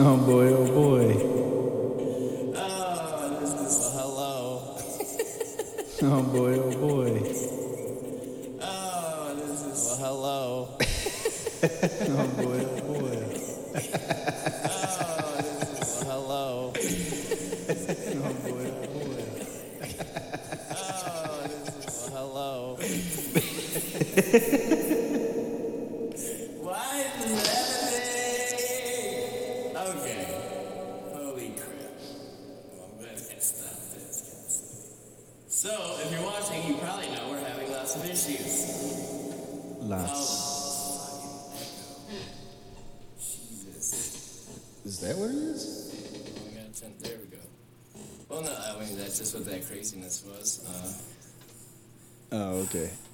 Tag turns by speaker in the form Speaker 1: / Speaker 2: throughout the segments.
Speaker 1: Oh boy,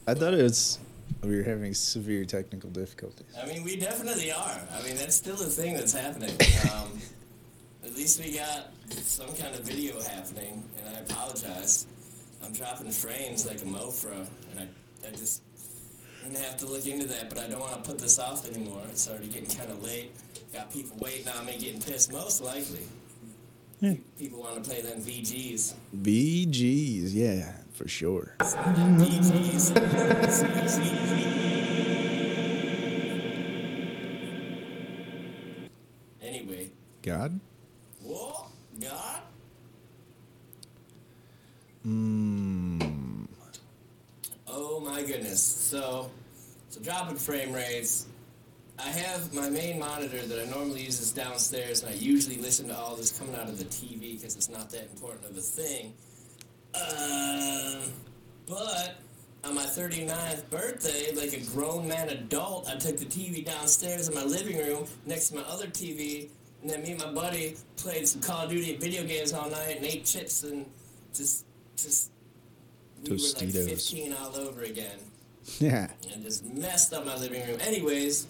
Speaker 2: I
Speaker 1: thought it was we were having severe technical difficulties.
Speaker 2: I mean, we definitely are. I mean, that's still a thing that's happening. Um, at least we got some kind of video happening, and I apologize. I'm dropping frames like a mofra, and I, I just I'm gonna have to look into that, but I don't want to put this off anymore. It's already getting kind of late. Got people waiting on me, getting pissed. Most likely,
Speaker 1: Yeah.
Speaker 2: people want to play them VGs.
Speaker 1: VGs, yeah, for sure.
Speaker 2: Anyway,
Speaker 1: God?
Speaker 2: What? God?
Speaker 1: Mmm.
Speaker 2: Oh my goodness. So, so dropping frame rates. I have my main monitor that I normally use is downstairs, and I usually listen to all this coming out of the TV because it's not that important of a thing. Uh, but on my 39th birthday, like a grown man adult, I took the TV downstairs in my living room next to my other TV, and then me and my buddy played some Call of Duty video games all night and ate chips and just, just, we were like 15 all over again
Speaker 1: Yeah.
Speaker 2: and just messed up my living room. Anyways,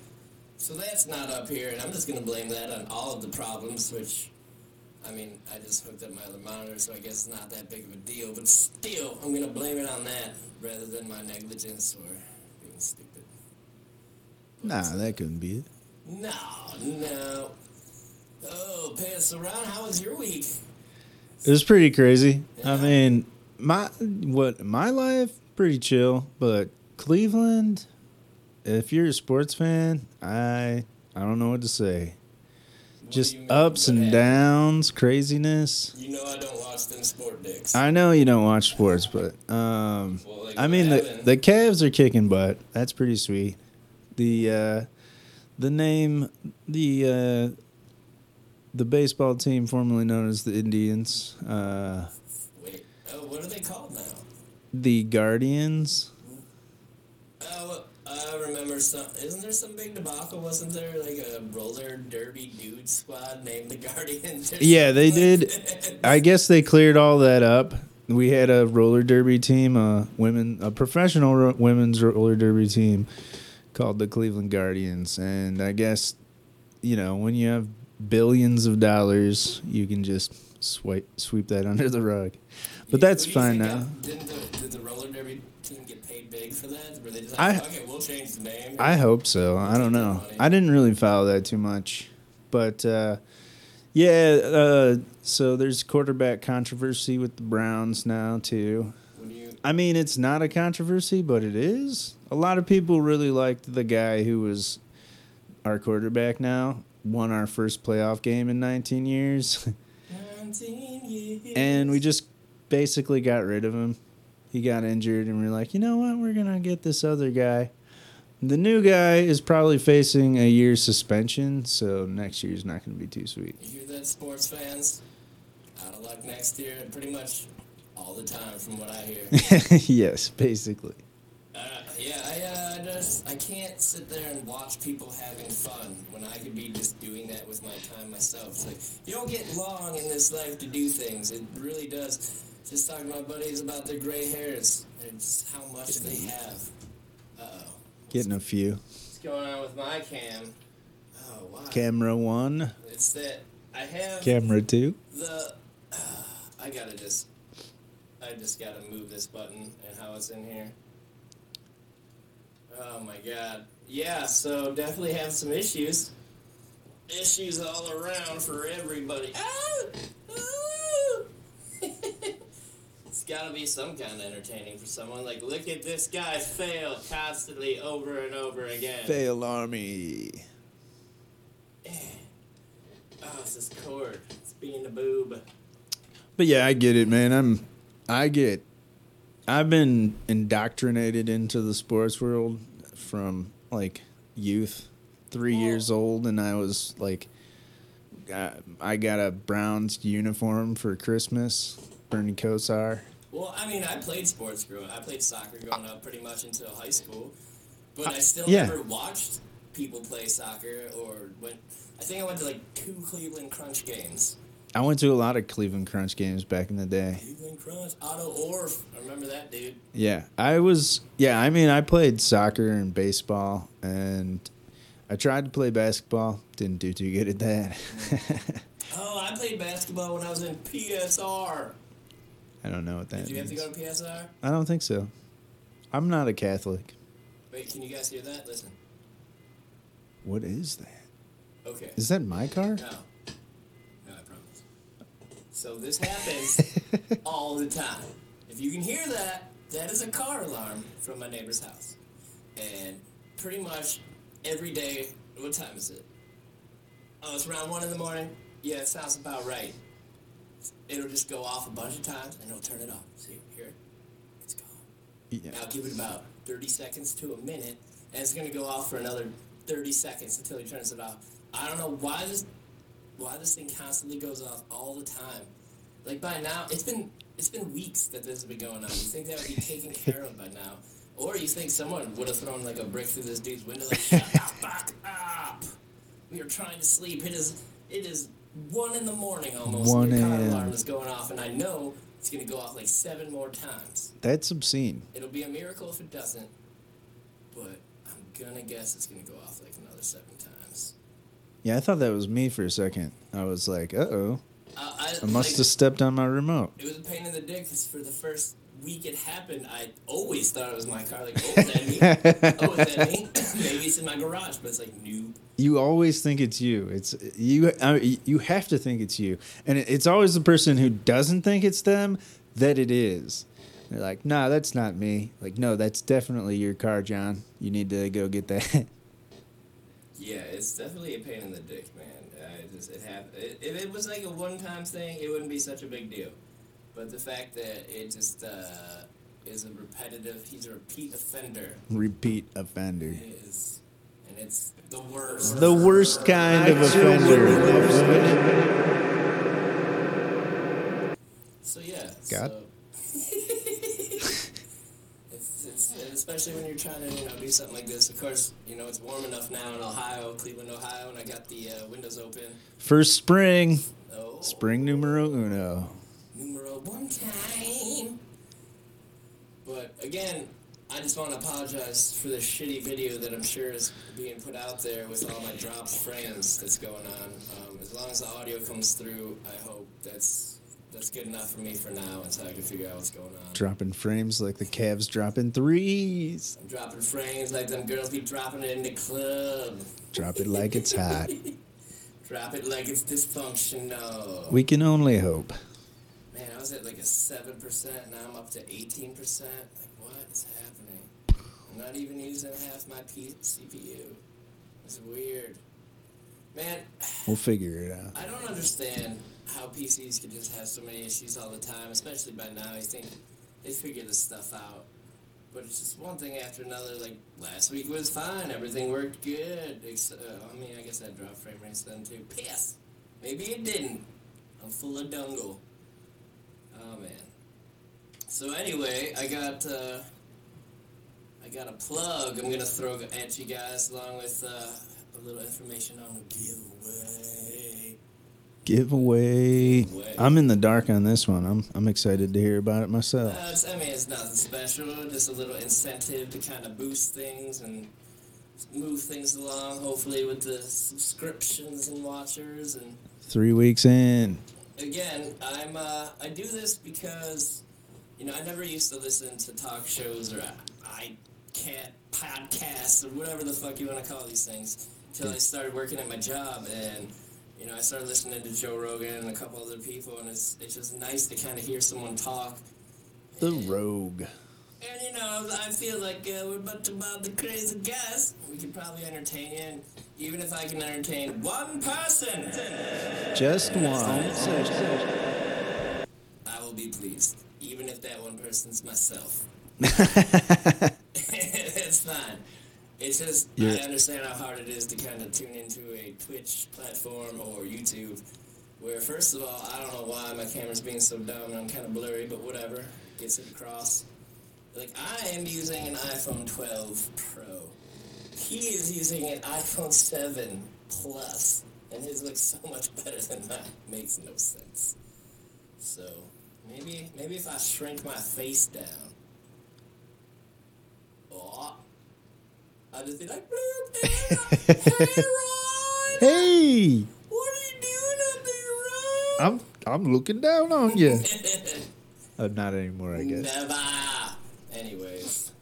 Speaker 2: so that's not up here, and I'm just gonna blame that on all of the problems, which, I mean, I just hooked up my other monitor, so I guess it's not that big of a deal, but still, I'm gonna blame it on that rather than my negligence or being stupid.
Speaker 1: Nah, that couldn't be it.
Speaker 2: No, no. Oh, pass around, how was your week?
Speaker 1: It was pretty crazy. I mean, my what my life pretty chill, but Cleveland, if you're a sports fan, I I don't know what to say. Just
Speaker 2: do you mean?
Speaker 1: ups and downs, craziness.
Speaker 2: You know I don't watch them sport dicks.
Speaker 1: I know you don't watch sports, but um
Speaker 2: Well, like,
Speaker 1: I mean the the Cavs are kicking butt. That's pretty sweet. The uh the name the uh the baseball team formerly known as the Indians, uh
Speaker 2: Wait, oh, what are they called now?
Speaker 1: the Guardians.
Speaker 2: I remember some. Isn't there some big debacle? Wasn't there like a roller derby dude squad named the Guardians?
Speaker 1: Yeah, they did. I guess they cleared all that up. We had a roller derby team, a women, a professional ro- women's roller derby team called the Cleveland Guardians, and I guess you know when you have billions of dollars, you can just swipe sweep that under the rug. But
Speaker 2: You-
Speaker 1: that's
Speaker 2: what do you
Speaker 1: fine now.
Speaker 2: of- the, did the roller derby team get big for that? Were they just
Speaker 1: I-
Speaker 2: okay, we'll change the name?
Speaker 1: I hope so. I don't know. I didn't really follow that too much, but uh, yeah. Uh, so there's quarterback controversy with the Browns now too.
Speaker 2: You,
Speaker 1: I mean, it's not a controversy, but it is. A lot of people really liked the guy who was our quarterback now, won our first playoff game in 19 years,
Speaker 2: 19 years.
Speaker 1: and we just basically got rid of him. He got injured, and we are like, you know what? We're to get this other guy. The new guy is probably facing a year suspension, so next year's not to be too sweet.
Speaker 2: You hear that, sports fans? Out of luck next year, pretty much all the time, from what I hear.
Speaker 1: yes, basically.
Speaker 2: Uh, yeah, I, uh, I just I can't sit there and watch people having fun when I could be just doing that with my time myself. It's like you don't get long in this life to do things. It really does. Just talking to my buddies about their gray hairs and just how much they have. Uh oh.
Speaker 1: Getting a few.
Speaker 2: What's going on with my cam? Oh wow.
Speaker 1: Camera one,
Speaker 2: It's that I have
Speaker 1: camera two.
Speaker 2: the. I gotta just. I just gotta move this button and how it's in here. Oh my god. Yeah, so definitely have some issues. Issues all around for everybody. Ah! Ah! it's gotta be some kind of entertaining for someone. Like, look at this guy fail constantly over and over again.
Speaker 1: Fail army. Eh.
Speaker 2: Oh, it's this cord. It's being a boob.
Speaker 1: But yeah, I get it, man. I'm, I get, I've been indoctrinated into the sports world from like youth, three
Speaker 2: Oh.
Speaker 1: years old, and I was like, I, I got a Browns uniform for Christmas. Bernie Kosar.
Speaker 2: Well, I mean, I played sports growing. I played soccer growing up pretty much until high school, but I still
Speaker 1: yeah.
Speaker 2: never watched people play soccer or went. I think I went to like two Cleveland Crunch games.
Speaker 1: I went to a lot of Cleveland Crunch games back in the day.
Speaker 2: Cleveland Crunch, Otto Orf. I remember that dude.
Speaker 1: Yeah, I was. Yeah, I mean, I played soccer and baseball, and I tried to play basketball. Didn't do too good at that.
Speaker 2: Oh, I played basketball when I was in PSR.
Speaker 1: I don't know what that
Speaker 2: Did you have to go to PSR?
Speaker 1: I don't think so. I'm not a Catholic.
Speaker 2: Wait, can you guys hear that? Listen.
Speaker 1: What is that?
Speaker 2: Okay.
Speaker 1: Is that my car?
Speaker 2: No. No, I promise. So this happens all the time. If you can hear that, that is a car alarm from my neighbor's house. And pretty much every day, what time is it? Oh, it's around 1 in the morning. Yeah, it sounds about right. It'll just go off a bunch of times and it'll turn it off. See, here, it? It's gone.
Speaker 1: Yeah.
Speaker 2: Now give it about 30 seconds to a minute, and it's going to go off for another 30 seconds until he turns it off. I don't know why this why this thing constantly goes off all the time. Like by now, it's been it's been weeks that this has been going on. You think that would be taken care of by now, or you think someone would have thrown like a brick through this dude's window, like shut the fuck up. We are trying to sleep. It is it is one in the morning almost.
Speaker 1: 1
Speaker 2: your car
Speaker 1: a.m..
Speaker 2: alarm is going off, and I know it's gonna go off like seven more times.
Speaker 1: That's obscene.
Speaker 2: It'll be a miracle if it doesn't, but I'm gonna guess it's gonna go off like another seven times.
Speaker 1: Yeah, I thought that was me for a second. I was like, uh oh.
Speaker 2: Uh, I,
Speaker 1: I must
Speaker 2: like,
Speaker 1: have stepped on my remote.
Speaker 2: It was a pain in the dick because for the first week it happened, I always thought it was my car. Like, oh, is that me? oh, is that me? Maybe it's in my garage, but it's like, new.
Speaker 1: You always think it's you. It's you. I, you have to think it's you, and it's always the person who doesn't think it's them that it is. They're like, "Nah, that's not me." Like, no, that's definitely your car, John. You need to go get that.
Speaker 2: Yeah, it's definitely a pain in the dick, man. Uh, it just it hap- it, If it was like a one-time thing, it wouldn't be such a big deal. But the fact that it just uh, is a repetitive, he's a repeat offender.
Speaker 1: Repeat offender.
Speaker 2: Is and it's the worst.
Speaker 1: The worst kind of offender.
Speaker 2: So yeah.
Speaker 1: God.
Speaker 2: So it's, it's especially when you're trying to you know do something like this. Of course, you know it's warm enough now in Ohio, Cleveland, Ohio, and I got the uh, windows open.
Speaker 1: First spring,
Speaker 2: Oh,
Speaker 1: spring numero uno.
Speaker 2: One time. But again, I just want to apologize for the shitty video that I'm sure is being put out there with all my dropped frames that's going on. Um, as long as the audio comes through, I hope that's that's good enough for me for now until I can figure out what's going on.
Speaker 1: Dropping frames like the Cavs dropping threes.
Speaker 2: I'm dropping frames like them girls be dropping it in the club.
Speaker 1: Drop it like it's hot.
Speaker 2: Drop it like it's dysfunctional.
Speaker 1: We can only hope.
Speaker 2: Was at like a seven percent. Now I'm up to eighteen percent. Like, what is happening? I'm not even using half my P- CPU. It's weird. Man,
Speaker 1: We'll figure it out.
Speaker 2: I don't understand how PCs can just have so many issues all the time, especially by now. I think they figure this stuff out. But it's just one thing after another. Like last week was fine, everything worked good. Except, uh, I mean, I guess I dropped frame rates then too. Piss. Maybe it didn't. I'm full of dungle. Oh man. So anyway, I got uh, I got a plug. I'm gonna throw at you guys along with uh, a little information on the giveaway.
Speaker 1: Giveaway.
Speaker 2: Giveaway.
Speaker 1: I'm in the dark on this one. I'm I'm excited to hear about it myself.
Speaker 2: Uh, I mean, it's nothing special. Just a little incentive to kind of boost things and move things along. Hopefully, with the subscriptions and watchers. And
Speaker 1: Three weeks in.
Speaker 2: Again, I'm uh, I do this because you know I never used to listen to talk shows, or I, I can't podcasts or whatever the fuck you want to call these things. Until I started working at my job and. You know, I started listening to Joe Rogan and a couple other people, and it's, it's just nice to kind of hear someone talk
Speaker 1: The Rogue.
Speaker 2: and you know, I feel like uh, we're about to about the crazy guest. We could probably entertain you, and even if I can entertain one person,
Speaker 1: Just one.
Speaker 2: I will be pleased. Even if that one person's myself. it's fine. It's just
Speaker 1: You're-
Speaker 2: I understand how hard it is to kind of tune into a Twitch platform or YouTube. Where first of all, I don't know why my camera's being so dumb and I'm kind of blurry, but whatever gets it across. Like I am using an iPhone 12 Pro. He is using an iPhone 7 Plus, and his looks so much better than mine. Makes no sense. So maybe maybe if I shrink my face down, oh, I'll just be like, hey, Ron,
Speaker 1: hey,
Speaker 2: what are you doing up there, Ron?
Speaker 1: I'm I'm looking down on you. uh, not anymore, I guess.
Speaker 2: Never. Anyways,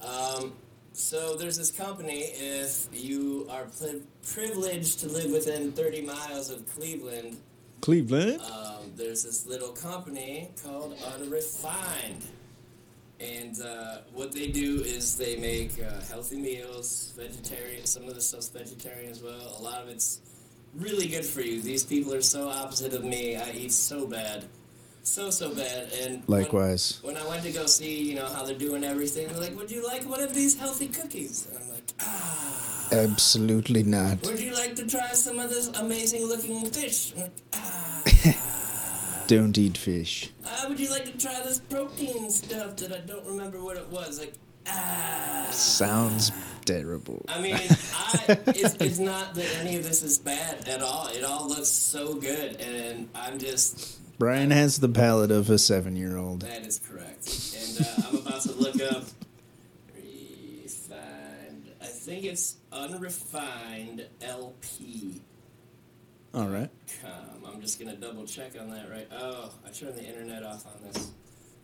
Speaker 2: um, so there's this company. If you are pri- privileged to live within 30 miles of Cleveland,
Speaker 1: Cleveland.
Speaker 2: um, there's this little company called Unrefined. And uh, what they do is they make uh, healthy meals, vegetarian. Some of the stuff's vegetarian as well. A lot of it's really good for you. These people are so opposite of me. I eat so bad, so so bad. And when-
Speaker 1: Likewise.
Speaker 2: when I went to go see, you know, how they're doing everything, they're like, "Would you like one of these healthy cookies?" And I'm like, "Ah."
Speaker 1: Absolutely not.
Speaker 2: Would you like to try some of this amazing looking fish? I'm like, ah.
Speaker 1: Don't eat fish.
Speaker 2: Uh, would you like to try this protein stuff that I don't remember what it was? Like, ah.
Speaker 1: Sounds terrible.
Speaker 2: I mean, I, it's, it's not that any of this is bad at all. It all looks so good, and I'm just
Speaker 1: Brian has the palate of a seven-year-old.
Speaker 2: That is correct. And uh, I'm about to look up refined. I think it's unrefined LP.
Speaker 1: All right.
Speaker 2: Com. I'm just gonna double check on that right. Oh, I turned the internet off on this.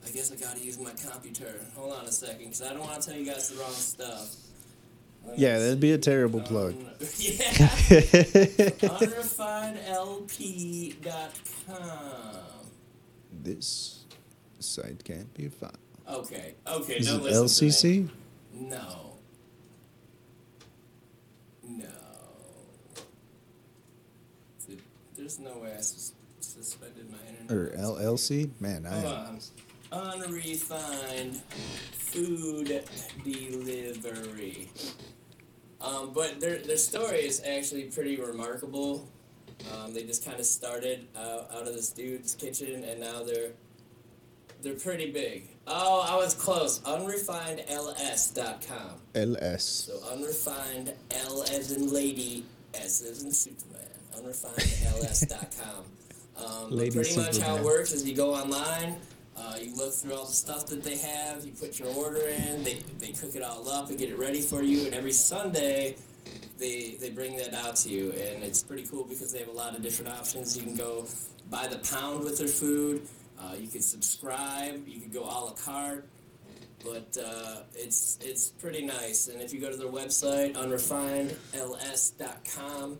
Speaker 2: I guess I gotta use my computer. Hold on a second, because I don't want to tell you guys the wrong stuff.
Speaker 1: Yeah, that'd be a terrible plug.
Speaker 2: Yeah. unrefinedlp.com.
Speaker 1: this site can't be found.
Speaker 2: Okay. Okay.
Speaker 1: Is
Speaker 2: don't
Speaker 1: it
Speaker 2: listen.
Speaker 1: LCC?
Speaker 2: No. No. There's no way I sus- suspended my internet.
Speaker 1: Or LLC? Man, I
Speaker 2: Hold
Speaker 1: am.
Speaker 2: on. Unrefined food delivery. Um, but their, their story is actually pretty remarkable. Um, they just kind of started out, out of this dude's kitchen, and now they're they're pretty big. Oh, I was close. Unrefinedls.com.
Speaker 1: LS.
Speaker 2: So unrefined L as in lady, S as in Superman. Unrefinedls.com. Um, but
Speaker 1: Lady
Speaker 2: pretty much how it works is you go online, uh, you look through all the stuff that they have, you put your order in, they, they cook it all up and get it ready for you, and every Sunday they they bring that out to you, and it's pretty cool because they have a lot of different options. You can go by the pound with their food. Uh, you can subscribe. You can go a la carte but uh, it's it's pretty nice. And if you go to their website, unrefinedls.com,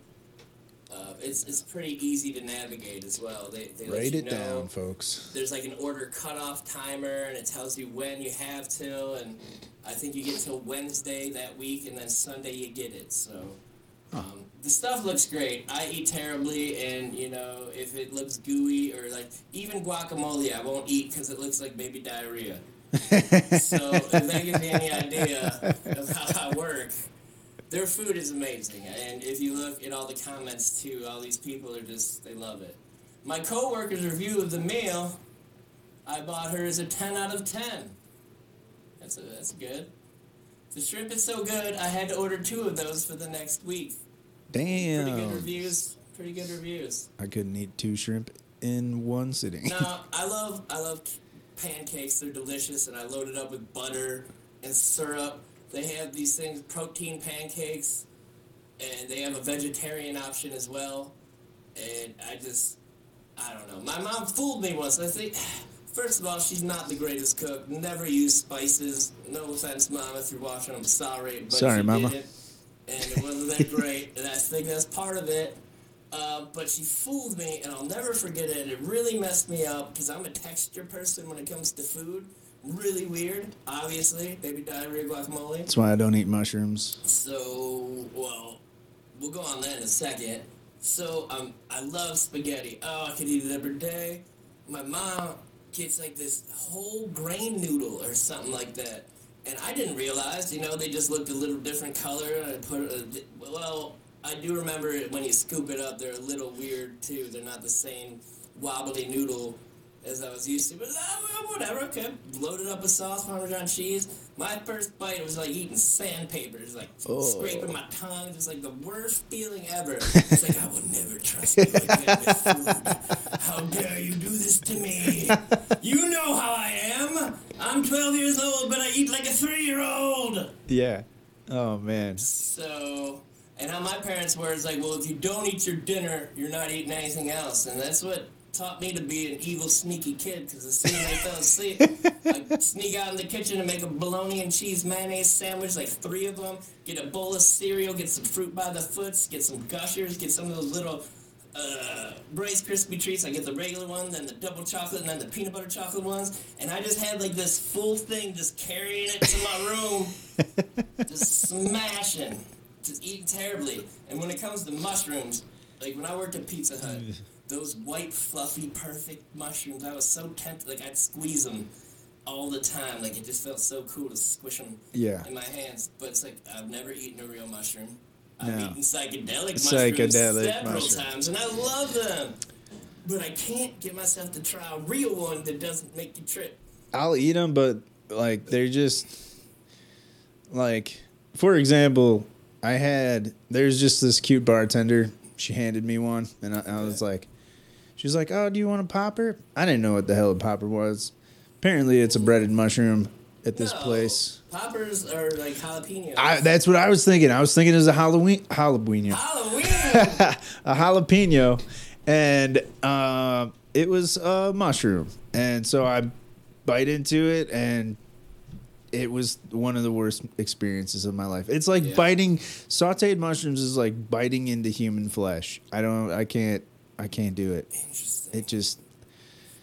Speaker 2: uh, it's it's pretty easy to navigate as well. They, they let
Speaker 1: Write
Speaker 2: you
Speaker 1: it
Speaker 2: know
Speaker 1: down, folks.
Speaker 2: there's like an order cutoff timer, and it tells you when you have till, and I think you get till Wednesday that week, and then Sunday you get it. So. Um, the stuff looks great. I eat terribly, and you know, if it looks gooey or like even guacamole, I won't eat because it looks like baby diarrhea. so if that gives you any idea of how I work, their food is amazing. And if you look at all the comments too, all these people are just they love it. My coworker's review of the meal, I bought her as a ten out of ten. That's a, that's good. The shrimp is so good, I had to order two of those for the next week. Damn. Pretty good reviews. Pretty good reviews.
Speaker 1: I couldn't eat two shrimp in one sitting.
Speaker 2: No, I love I love pancakes. They're delicious, and I load it up with butter and syrup. They have these things, protein pancakes, and they have a vegetarian option as well. And I just, I don't know. My mom fooled me once. I think First of all, she's not the greatest cook. Never used spices. No offense, Mama, if you're watching. I'm sorry, but
Speaker 1: Sorry, Mama.
Speaker 2: did it, and it wasn't that great. And I think that's part of it. Uh, but she fooled me, and I'll never forget it. It really messed me up because I'm a texture person when it comes to food. Really weird, obviously. Baby diarrhea guacamole.
Speaker 1: That's why I don't eat mushrooms.
Speaker 2: So, well, we'll go on that in a second. So, um, I love spaghetti. Oh, I could eat it every day. My mom gets like this whole grain noodle or something like that. And I didn't realize, you know, they just looked a little different color. And I put, a, well, I do remember it when you scoop it up, they're a little weird too. They're not the same wobbly noodle as I was used to. But uh, whatever, okay. Loaded up with sauce, Parmesan cheese. My first bite was like eating sandpaper. It's like
Speaker 1: Oh.
Speaker 2: scraping my tongue. Just like the worst feeling ever. It's like, I will never trust you again with food. How dare you do this to me? You know how I am. I'm 12 years old, but I eat like a three year old.
Speaker 1: Yeah. Oh man.
Speaker 2: So, and how my parents were is like, well, if you don't eat your dinner, you're not eating anything else. And that's what taught me to be an evil, sneaky kid because as soon as I fell asleep, I'd sneak out in the kitchen and make a bologna and cheese mayonnaise sandwich, like three of them, get a bowl of cereal, get some fruit by the foots, get some gushers, get some of those little uh, Braised Crispy treats. I get the regular one, then the double chocolate, and then the peanut butter chocolate ones. And I just had like this full thing, just carrying it to my room, just smashing, just eating terribly. And when it comes to mushrooms, like when I worked at Pizza Hut, those white, fluffy, perfect mushrooms, I was so tempted, like I'd squeeze them all the time. Like it just felt so cool to squish them
Speaker 1: Yeah.
Speaker 2: in my hands. But it's like I've never eaten a real mushroom. I've
Speaker 1: No.
Speaker 2: eaten psychedelic,
Speaker 1: Psychedelic
Speaker 2: mushrooms several
Speaker 1: mushroom.
Speaker 2: times, and I love them. But I can't get myself to try a real one that doesn't make you trip.
Speaker 1: I'll eat them, but like they're just like, for example, I had there's just this cute bartender. She handed me one, and I, I was like, she's like, "Oh, do you want a popper?" I didn't know what the hell a popper was. Apparently, it's a breaded mushroom at this
Speaker 2: No,
Speaker 1: place.
Speaker 2: Poppers are like jalapenos.
Speaker 1: I, that's what I was thinking. I was thinking it was a Halloween jalapeno,
Speaker 2: Halloween.
Speaker 1: a jalapeno, and uh, it was a mushroom. And so I bite into it, and it was one of the worst experiences of my life. It's like
Speaker 2: Yeah.
Speaker 1: biting sautéed mushrooms is like biting into human flesh. I don't. I can't. I can't do it.
Speaker 2: Interesting.
Speaker 1: It just.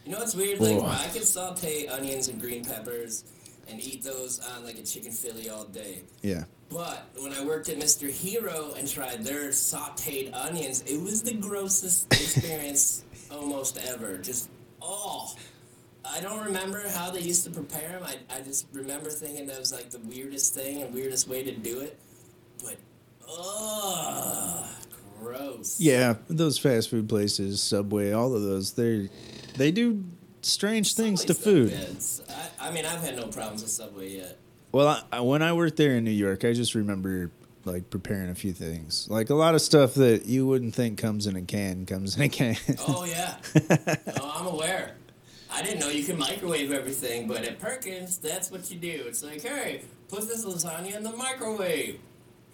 Speaker 2: You know what's weird? Like. I can saute onions and green peppers and eat those on like a chicken Philly all day.
Speaker 1: Yeah.
Speaker 2: But when I worked at Mr. Hero and tried their sauteed onions, it was the grossest experience almost ever. Just oh, I don't remember how they used to prepare them. I, I just remember thinking that was like the weirdest thing and weirdest way to do it. But oh, gross.
Speaker 1: Yeah. Those fast food places, Subway, all of those, they they do strange things to food.
Speaker 2: not bad. It's- I, I mean, I've had no problems with Subway yet.
Speaker 1: Well, I, I, when I worked there in New York, I just remember like preparing a few things. Like a lot of stuff that you wouldn't think comes in a can comes in a can.
Speaker 2: Oh yeah. oh, I'm aware. I didn't know you could microwave everything, but at Perkins, that's what you do. It's like, hey, put this lasagna in the microwave.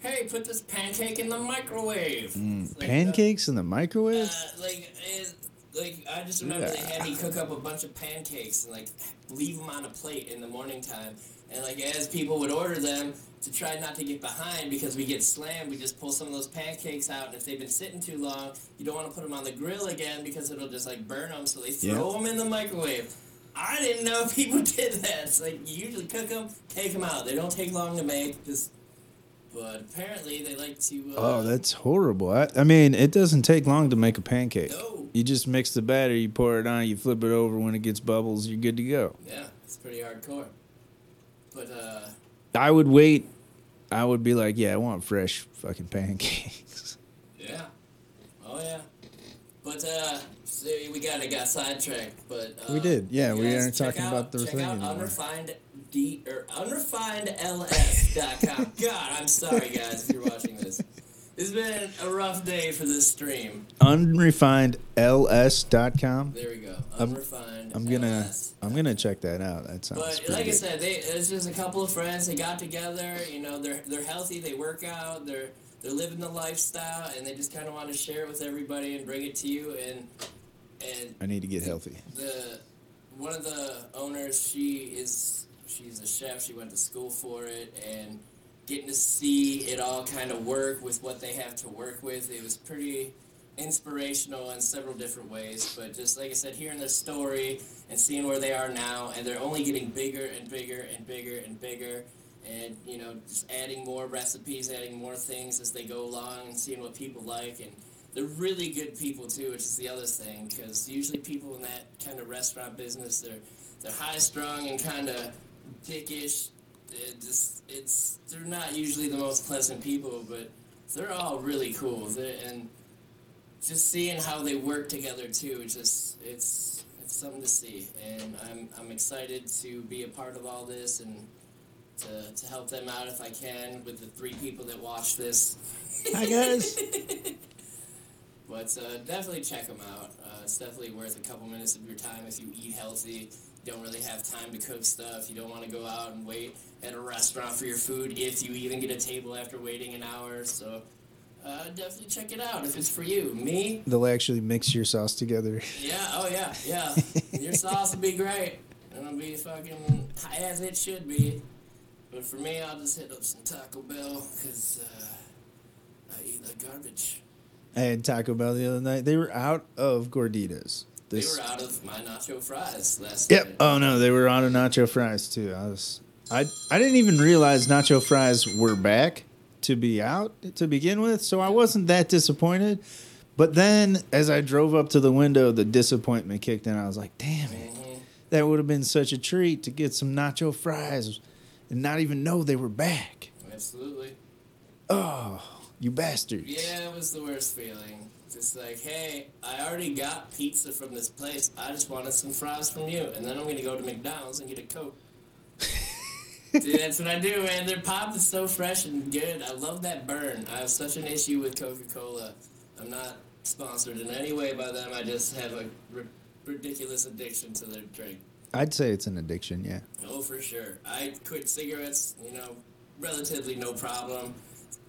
Speaker 2: Hey, put this pancake in the microwave. It's like, uh,
Speaker 1: Pancakes in the microwave?
Speaker 2: uh, like, it, like I just remember they had me cook up a bunch of pancakes and like leave them on a plate in the morning time. And like as people would order them to try not to get behind because we get slammed, we just pull some of those pancakes out. And if they've been sitting too long, you don't want to put them on the grill again because it'll just like burn them. So they throw
Speaker 1: Yeah.
Speaker 2: them in the microwave. I didn't know people did that. It's like you usually cook them, take them out. They don't take long to make. Just, but apparently they like to. Uh,
Speaker 1: Oh, that's horrible. I, I mean, it doesn't take long to make a pancake.
Speaker 2: No.
Speaker 1: You just mix the batter, you pour it on, you flip it over. When it gets bubbles, you're good to go.
Speaker 2: Yeah, it's pretty hardcore. But uh,
Speaker 1: I would wait. I would be like, yeah, I want fresh fucking pancakes.
Speaker 2: yeah, oh yeah. But uh, so we got got sidetracked. But uh,
Speaker 1: We did, yeah, we aren't talking
Speaker 2: out-
Speaker 1: about the
Speaker 2: check
Speaker 1: thing
Speaker 2: out
Speaker 1: anymore.
Speaker 2: unrefined d or unrefinedls.com. God, I'm sorry guys if you're watching this. It's been a rough day for this stream.
Speaker 1: Unrefinedls.com.
Speaker 2: There we go.
Speaker 1: I'm-
Speaker 2: Unrefined.
Speaker 1: I'm gonna
Speaker 2: LS.
Speaker 1: I'm gonna check that out. That sounds
Speaker 2: But like I said, they it's just a couple of friends. They got together. You know, they're they're healthy. They work out. They're they're living the lifestyle, and they just kind of want to share it with everybody and bring it to you. And and
Speaker 1: I need to get healthy.
Speaker 2: the one of the owners, she is she's a chef. She went to school for it, and getting to see it all kind of work with what they have to work with, it was pretty inspirational in several different ways. But just like I said, hearing their story and seeing where they are now, and they're only getting bigger and bigger and bigger and bigger. And you know, just adding more recipes, adding more things as they go along, and seeing what people like, and they're really good people too, which is the other thing. Because usually people in that kind of restaurant business, they're they're high strung and kind of dickish. It just it's they're not usually the most pleasant people, but they're all really cool. They're, and just seeing how they work together too, just it's it's something to see. And I'm I'm excited to be a part of all this and. To, to help them out if I can with the three people that watch this.
Speaker 1: Hi guys.
Speaker 2: But uh, definitely check them out. Uh, it's definitely worth a couple minutes of your time if you eat healthy. Don't really have time to cook stuff. You don't want to go out and wait at a restaurant for your food if you even get a table after waiting an hour. So uh, definitely check it out if it's for you. Me?
Speaker 1: They'll actually mix your sauce together.
Speaker 2: Yeah. Oh yeah. Yeah. your sauce will be great. It'll be fucking as it should be. But for me, I'll just hit up some Taco Bell because uh, I eat like garbage.
Speaker 1: I had Taco Bell the other night. They were out of gorditas.
Speaker 2: They were out of my nacho fries last
Speaker 1: Yep.
Speaker 2: night.
Speaker 1: Oh no, they were out of nacho fries too. I was, I, I didn't even realize nacho fries were back to be out to begin with, so I wasn't that disappointed. But then, as I drove up to the window, the disappointment kicked in. I was like, "Damn it!
Speaker 2: Mhm.
Speaker 1: That would have been such a treat to get some nacho fries and not even know they were back."
Speaker 2: Absolutely.
Speaker 1: Oh, you bastards!
Speaker 2: Yeah, it was the worst feeling. Just like, hey, I already got pizza from this place. I just wanted some fries from you, and then I'm gonna go to McDonald's and get a Coke. Dude, that's what I do, man. Their pop is so fresh and good. I love that burn. I have such an issue with Coca Cola. I'm not sponsored in any way by them. I just have a ridiculous addiction to their drink.
Speaker 1: I'd say it's an addiction. Yeah.
Speaker 2: Oh, for sure. I quit cigarettes, you know, relatively no problem.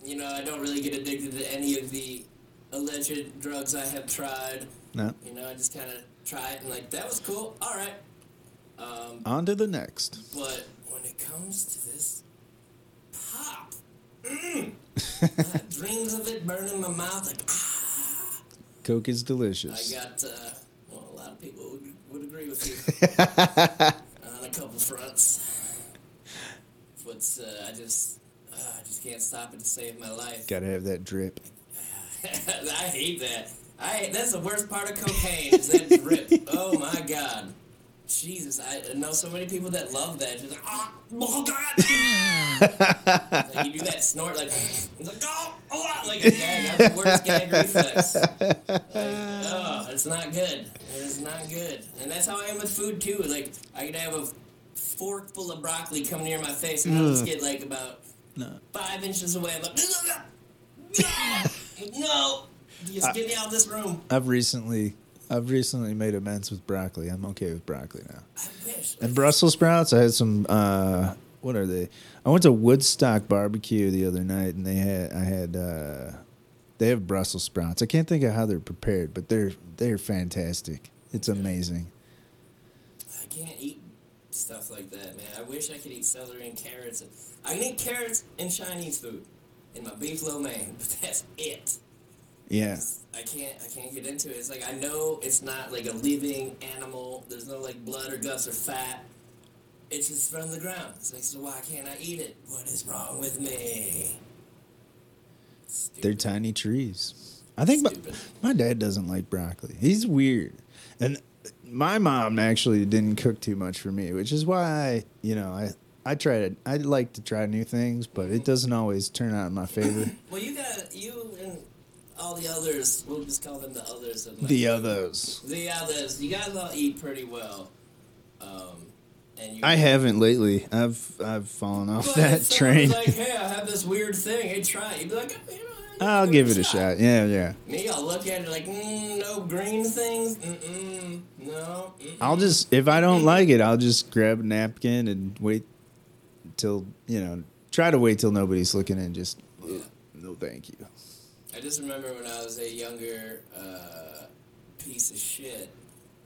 Speaker 2: You know, I don't really get addicted to any of the alleged drugs I have tried.
Speaker 1: No.
Speaker 2: You know, I just kind of try it and like, that was cool. All right. Um,
Speaker 1: On to the next.
Speaker 2: but when it comes to this pop, mm, dreams of it burning my mouth like, ah.
Speaker 1: Coke is delicious.
Speaker 2: I got, uh, well, a lot of people would, would agree with you on a couple fronts. But uh, I just, uh, I just can't stop it to save my life.
Speaker 1: Gotta have that drip.
Speaker 2: I hate that. I that's the worst part of cocaine is that drip. Oh my god. Jesus, I know so many people that love that. Just like, ah, oh, oh god. like you do that snort like, it's like oh, oh, ah, like a gag. That's the worst gag reflex. Like, oh, it's not good. It's not good. And that's how I am with food too. Like I could have a fork full of broccoli come near my face and I'll just get like about
Speaker 1: No.
Speaker 2: five inches away. I'm like, ah, no, just get me out of this room.
Speaker 1: I've recently, I've recently made amends with broccoli. I'm okay with broccoli now.
Speaker 2: I wish.
Speaker 1: And Brussels sprouts, I had some. uh What are they? I went to Woodstock barbecue the other night, and they had. I had. uh They have Brussels sprouts. I can't think of how they're prepared, but they're they're fantastic. It's amazing.
Speaker 2: I can't eat stuff like that, man. I wish I could eat celery and carrots. I can eat carrots and Chinese food in my beef lo mein, but that's it.
Speaker 1: Yeah.
Speaker 2: I can't I can't get into it. It's like I know it's not like a living animal. There's no like blood or guts or fat. It's just from the ground. It's like so why can't I eat it? What is wrong with me?
Speaker 1: They're tiny trees. I think my, my dad doesn't like broccoli. He's weird. And my mom actually didn't cook too much for me, which is why you know, I I try to I like to try new things, but it doesn't always turn out in my favor.
Speaker 2: Well, you got you and all the others. We'll just call them the others. Of
Speaker 1: the others.
Speaker 2: The others. You guys all eat pretty well. Um, and you.
Speaker 1: I haven't lately. I've I've fallen off that train.
Speaker 2: Like, hey, I have this weird thing. Hey, try it. You'd be like, oh, you know,
Speaker 1: I'll give it a shot. Yeah, yeah.
Speaker 2: Me, I'll look at it like, mm, no green things. Mm-mm, no. Mm-mm.
Speaker 1: I'll just if I don't like it, I'll just grab a napkin and wait till you know. Try to wait till nobody's looking and just
Speaker 2: Yeah.
Speaker 1: no, thank you.
Speaker 2: I just remember when I was a younger uh, piece of shit.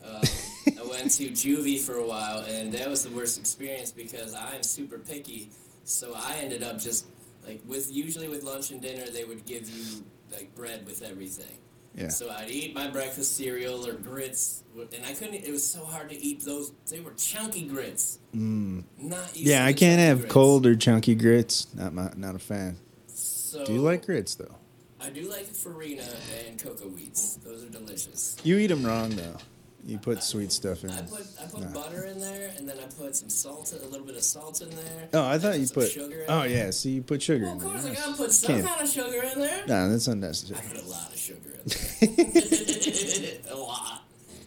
Speaker 2: Um, I went to juvie for a while, and that was the worst experience because I'm super picky. So I ended up just like with usually with lunch and dinner they would give you like bread with everything.
Speaker 1: Yeah.
Speaker 2: So I'd eat my breakfast cereal or grits, and I couldn't. It was so hard to eat those. They were chunky grits.
Speaker 1: Mm.
Speaker 2: Not
Speaker 1: Yeah, I can't have
Speaker 2: grits.
Speaker 1: cold or chunky grits. Not my, not a fan.
Speaker 2: So
Speaker 1: Do you like grits though?
Speaker 2: I do like farina and Coco Wheats. Those are delicious.
Speaker 1: You eat them wrong though. You put sweet stuff in.
Speaker 2: I put I put
Speaker 1: Nah.
Speaker 2: butter in there, and then I put some salt, a little bit of salt in there.
Speaker 1: Oh, I thought you put.
Speaker 2: sugar in
Speaker 1: Oh yeah, see, you put sugar
Speaker 2: Well,
Speaker 1: in
Speaker 2: of
Speaker 1: there.
Speaker 2: I gotta put some
Speaker 1: Can't-
Speaker 2: kind of sugar in there.
Speaker 1: Nah, that's unnecessary.
Speaker 2: I put a lot of sugar in there. a lot.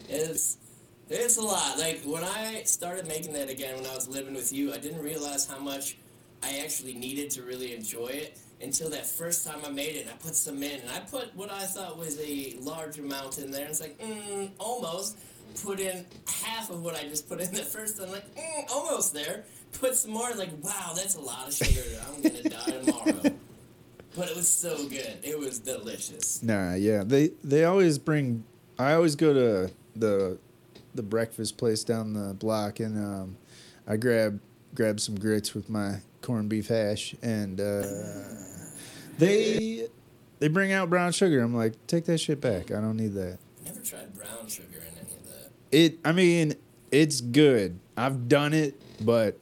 Speaker 2: It's it's a lot. Like when I started making that again when I was living with you, I didn't realize how much I actually needed to really enjoy it until that first time I made it I put some in and I put what I thought was a large amount in there. And it's like mm, almost. Put in half of what I just put in the first time. Like mm, almost there. Put some more like wow that's a lot of sugar. I'm gonna die tomorrow. But it was so good. It was delicious.
Speaker 1: Nah, yeah, they they always bring. I always go to the the breakfast place down the block, and um, I grab grab some grits with my corned beef hash, and uh, they they bring out brown sugar. I'm like, take that shit back. I don't need that.
Speaker 2: never tried brown sugar in any of that
Speaker 1: It. I mean, it's good. I've done it, but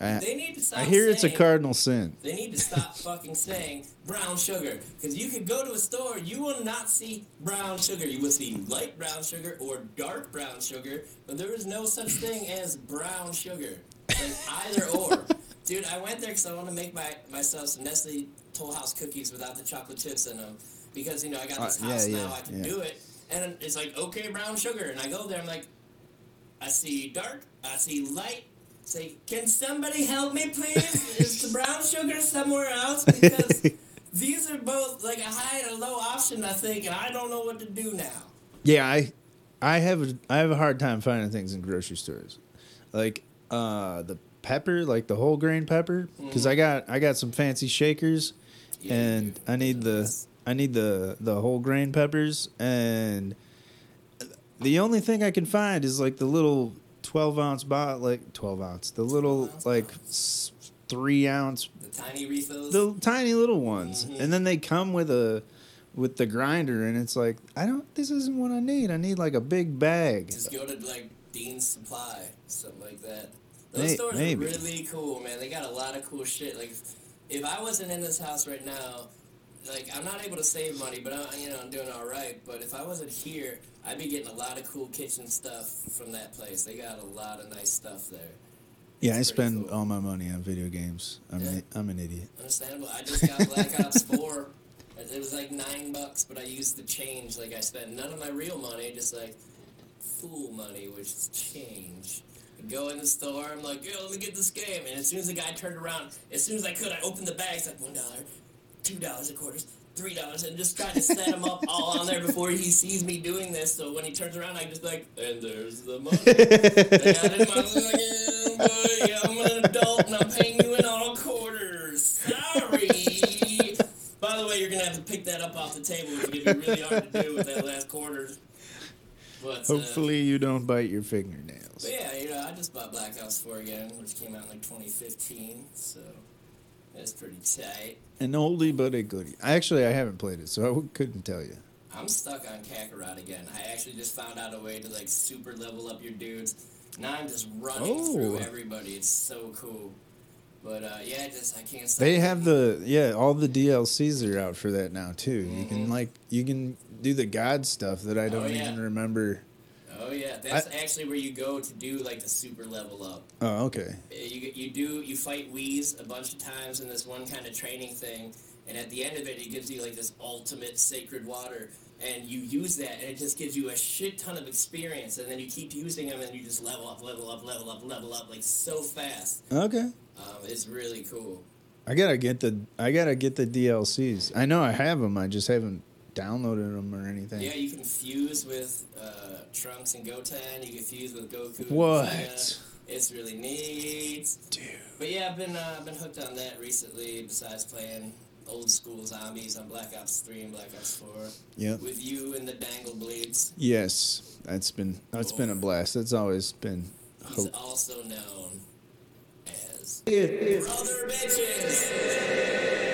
Speaker 1: I,
Speaker 2: they need to stop
Speaker 1: I hear it's a cardinal sin.
Speaker 2: They need to stop fucking saying brown sugar. Because you could go to a store, you will not see brown sugar. You will see light brown sugar or dark brown sugar, but there is no such thing as brown sugar. Like either or. Dude, I went there because I want to make my myself some Nestle Toll House cookies without the chocolate chips in them. Because, you know, I got this
Speaker 1: Uh,
Speaker 2: house
Speaker 1: yeah,
Speaker 2: now, I can
Speaker 1: yeah.
Speaker 2: do it. And it's like, okay, brown sugar. And I go there, I'm like, I see dark, I see light. Say, can somebody help me, please? Is the brown sugar somewhere else? Because these are both like a high and a low option, I think, and I don't know what to do now.
Speaker 1: Yeah, I I have a I have a hard time finding things in grocery stores, like uh the pepper, like the whole grain pepper, because I got I got some fancy shakers,
Speaker 2: Yeah,
Speaker 1: and. I need the I need the the whole grain peppers, and the only thing I can find is like the little twelve ounce bot, like twelve ounce, the little
Speaker 2: ounce
Speaker 1: like s- three ounce
Speaker 2: The tiny refills.
Speaker 1: the tiny little ones,
Speaker 2: Mhm.
Speaker 1: and then they come with a with the grinder, and it's like I don't. This isn't what I need. I need like a big bag.
Speaker 2: Just go to like Dean's Supply, something like that. Those stores
Speaker 1: maybe.
Speaker 2: are really cool, man. They got a lot of cool shit. Like, if, I wasn't in this house right now, like I'm not able to save money, but I, you know I'm doing all right. But if I wasn't here, I'd be getting a lot of cool kitchen stuff from that place. They got a lot of nice stuff there.
Speaker 1: Yeah, I
Speaker 2: It's pretty
Speaker 1: spend
Speaker 2: cool.
Speaker 1: all my money on video games. I'm
Speaker 2: Yeah.
Speaker 1: an, I'm an idiot.
Speaker 2: Understandable. I just got Black Ops 4. It was like nine bucks, but I used the change. Like I spent none of my real money, just like fool money, which is change. Go in the store, I'm like, yo, let me get this game. And as soon as the guy turned around, as soon as I could, I opened the bags like one dollar, two dollars a quarters, three dollars, and just trying to set them up all on there before he sees me doing this. So when he turns around, I just like, and there's the money. Like, yeah, yeah, I'm an adult and I'm paying you in all quarters. Sorry. By the way, you're gonna have to pick that up off the table. It's gonna be really hard to do with that last quarter. But, uh,
Speaker 1: Hopefully, you don't bite your fingernails.
Speaker 2: yeah, you know, I just bought Black Ops 4 again, which came out in like 2015, so that's pretty tight.
Speaker 1: An oldie but a goodie. Actually, I haven't played it, so I couldn't tell you.
Speaker 2: I'm stuck on Kakarot again. I actually just found out a way to like super level up your dudes. Now I'm just running
Speaker 1: Oh.
Speaker 2: through everybody. It's so cool. But uh, yeah, just I can't. Stop
Speaker 1: They have the yeah, all the DLCs are out for that now too. You can
Speaker 2: Mhm.
Speaker 1: like you can do the god stuff that I don't
Speaker 2: Oh, yeah.
Speaker 1: even remember.
Speaker 2: Oh yeah, that's actually where you go to do like the super level up.
Speaker 1: Oh, okay.
Speaker 2: Uh, You you do you fight Whis a bunch of times in this one kind of training thing, and at the end of it, it gives you like this ultimate sacred water, and you use that, and it just gives you a shit ton of experience, and then you keep using them, and you just level up, level up, level up, level up like so fast.
Speaker 1: Okay.
Speaker 2: Um, it's really cool.
Speaker 1: I gotta get the I gotta get the DLCs. I know I have them. I just haven't downloaded them or anything.
Speaker 2: Yeah, you can fuse with uh, Trunks and Goten. You can fuse with Goku.
Speaker 1: What?
Speaker 2: Vegeta. It's really neat.
Speaker 1: Dude.
Speaker 2: But yeah, I've been uh, I've been hooked on that recently. Besides playing old school zombies on Black Ops Three and Black Ops Four
Speaker 1: Yep.
Speaker 2: with you and the Dangle Blades.
Speaker 1: Yes. that's been that's been a blast. That's always been.
Speaker 2: He's
Speaker 1: Hope.
Speaker 2: also known as Brother Bitches.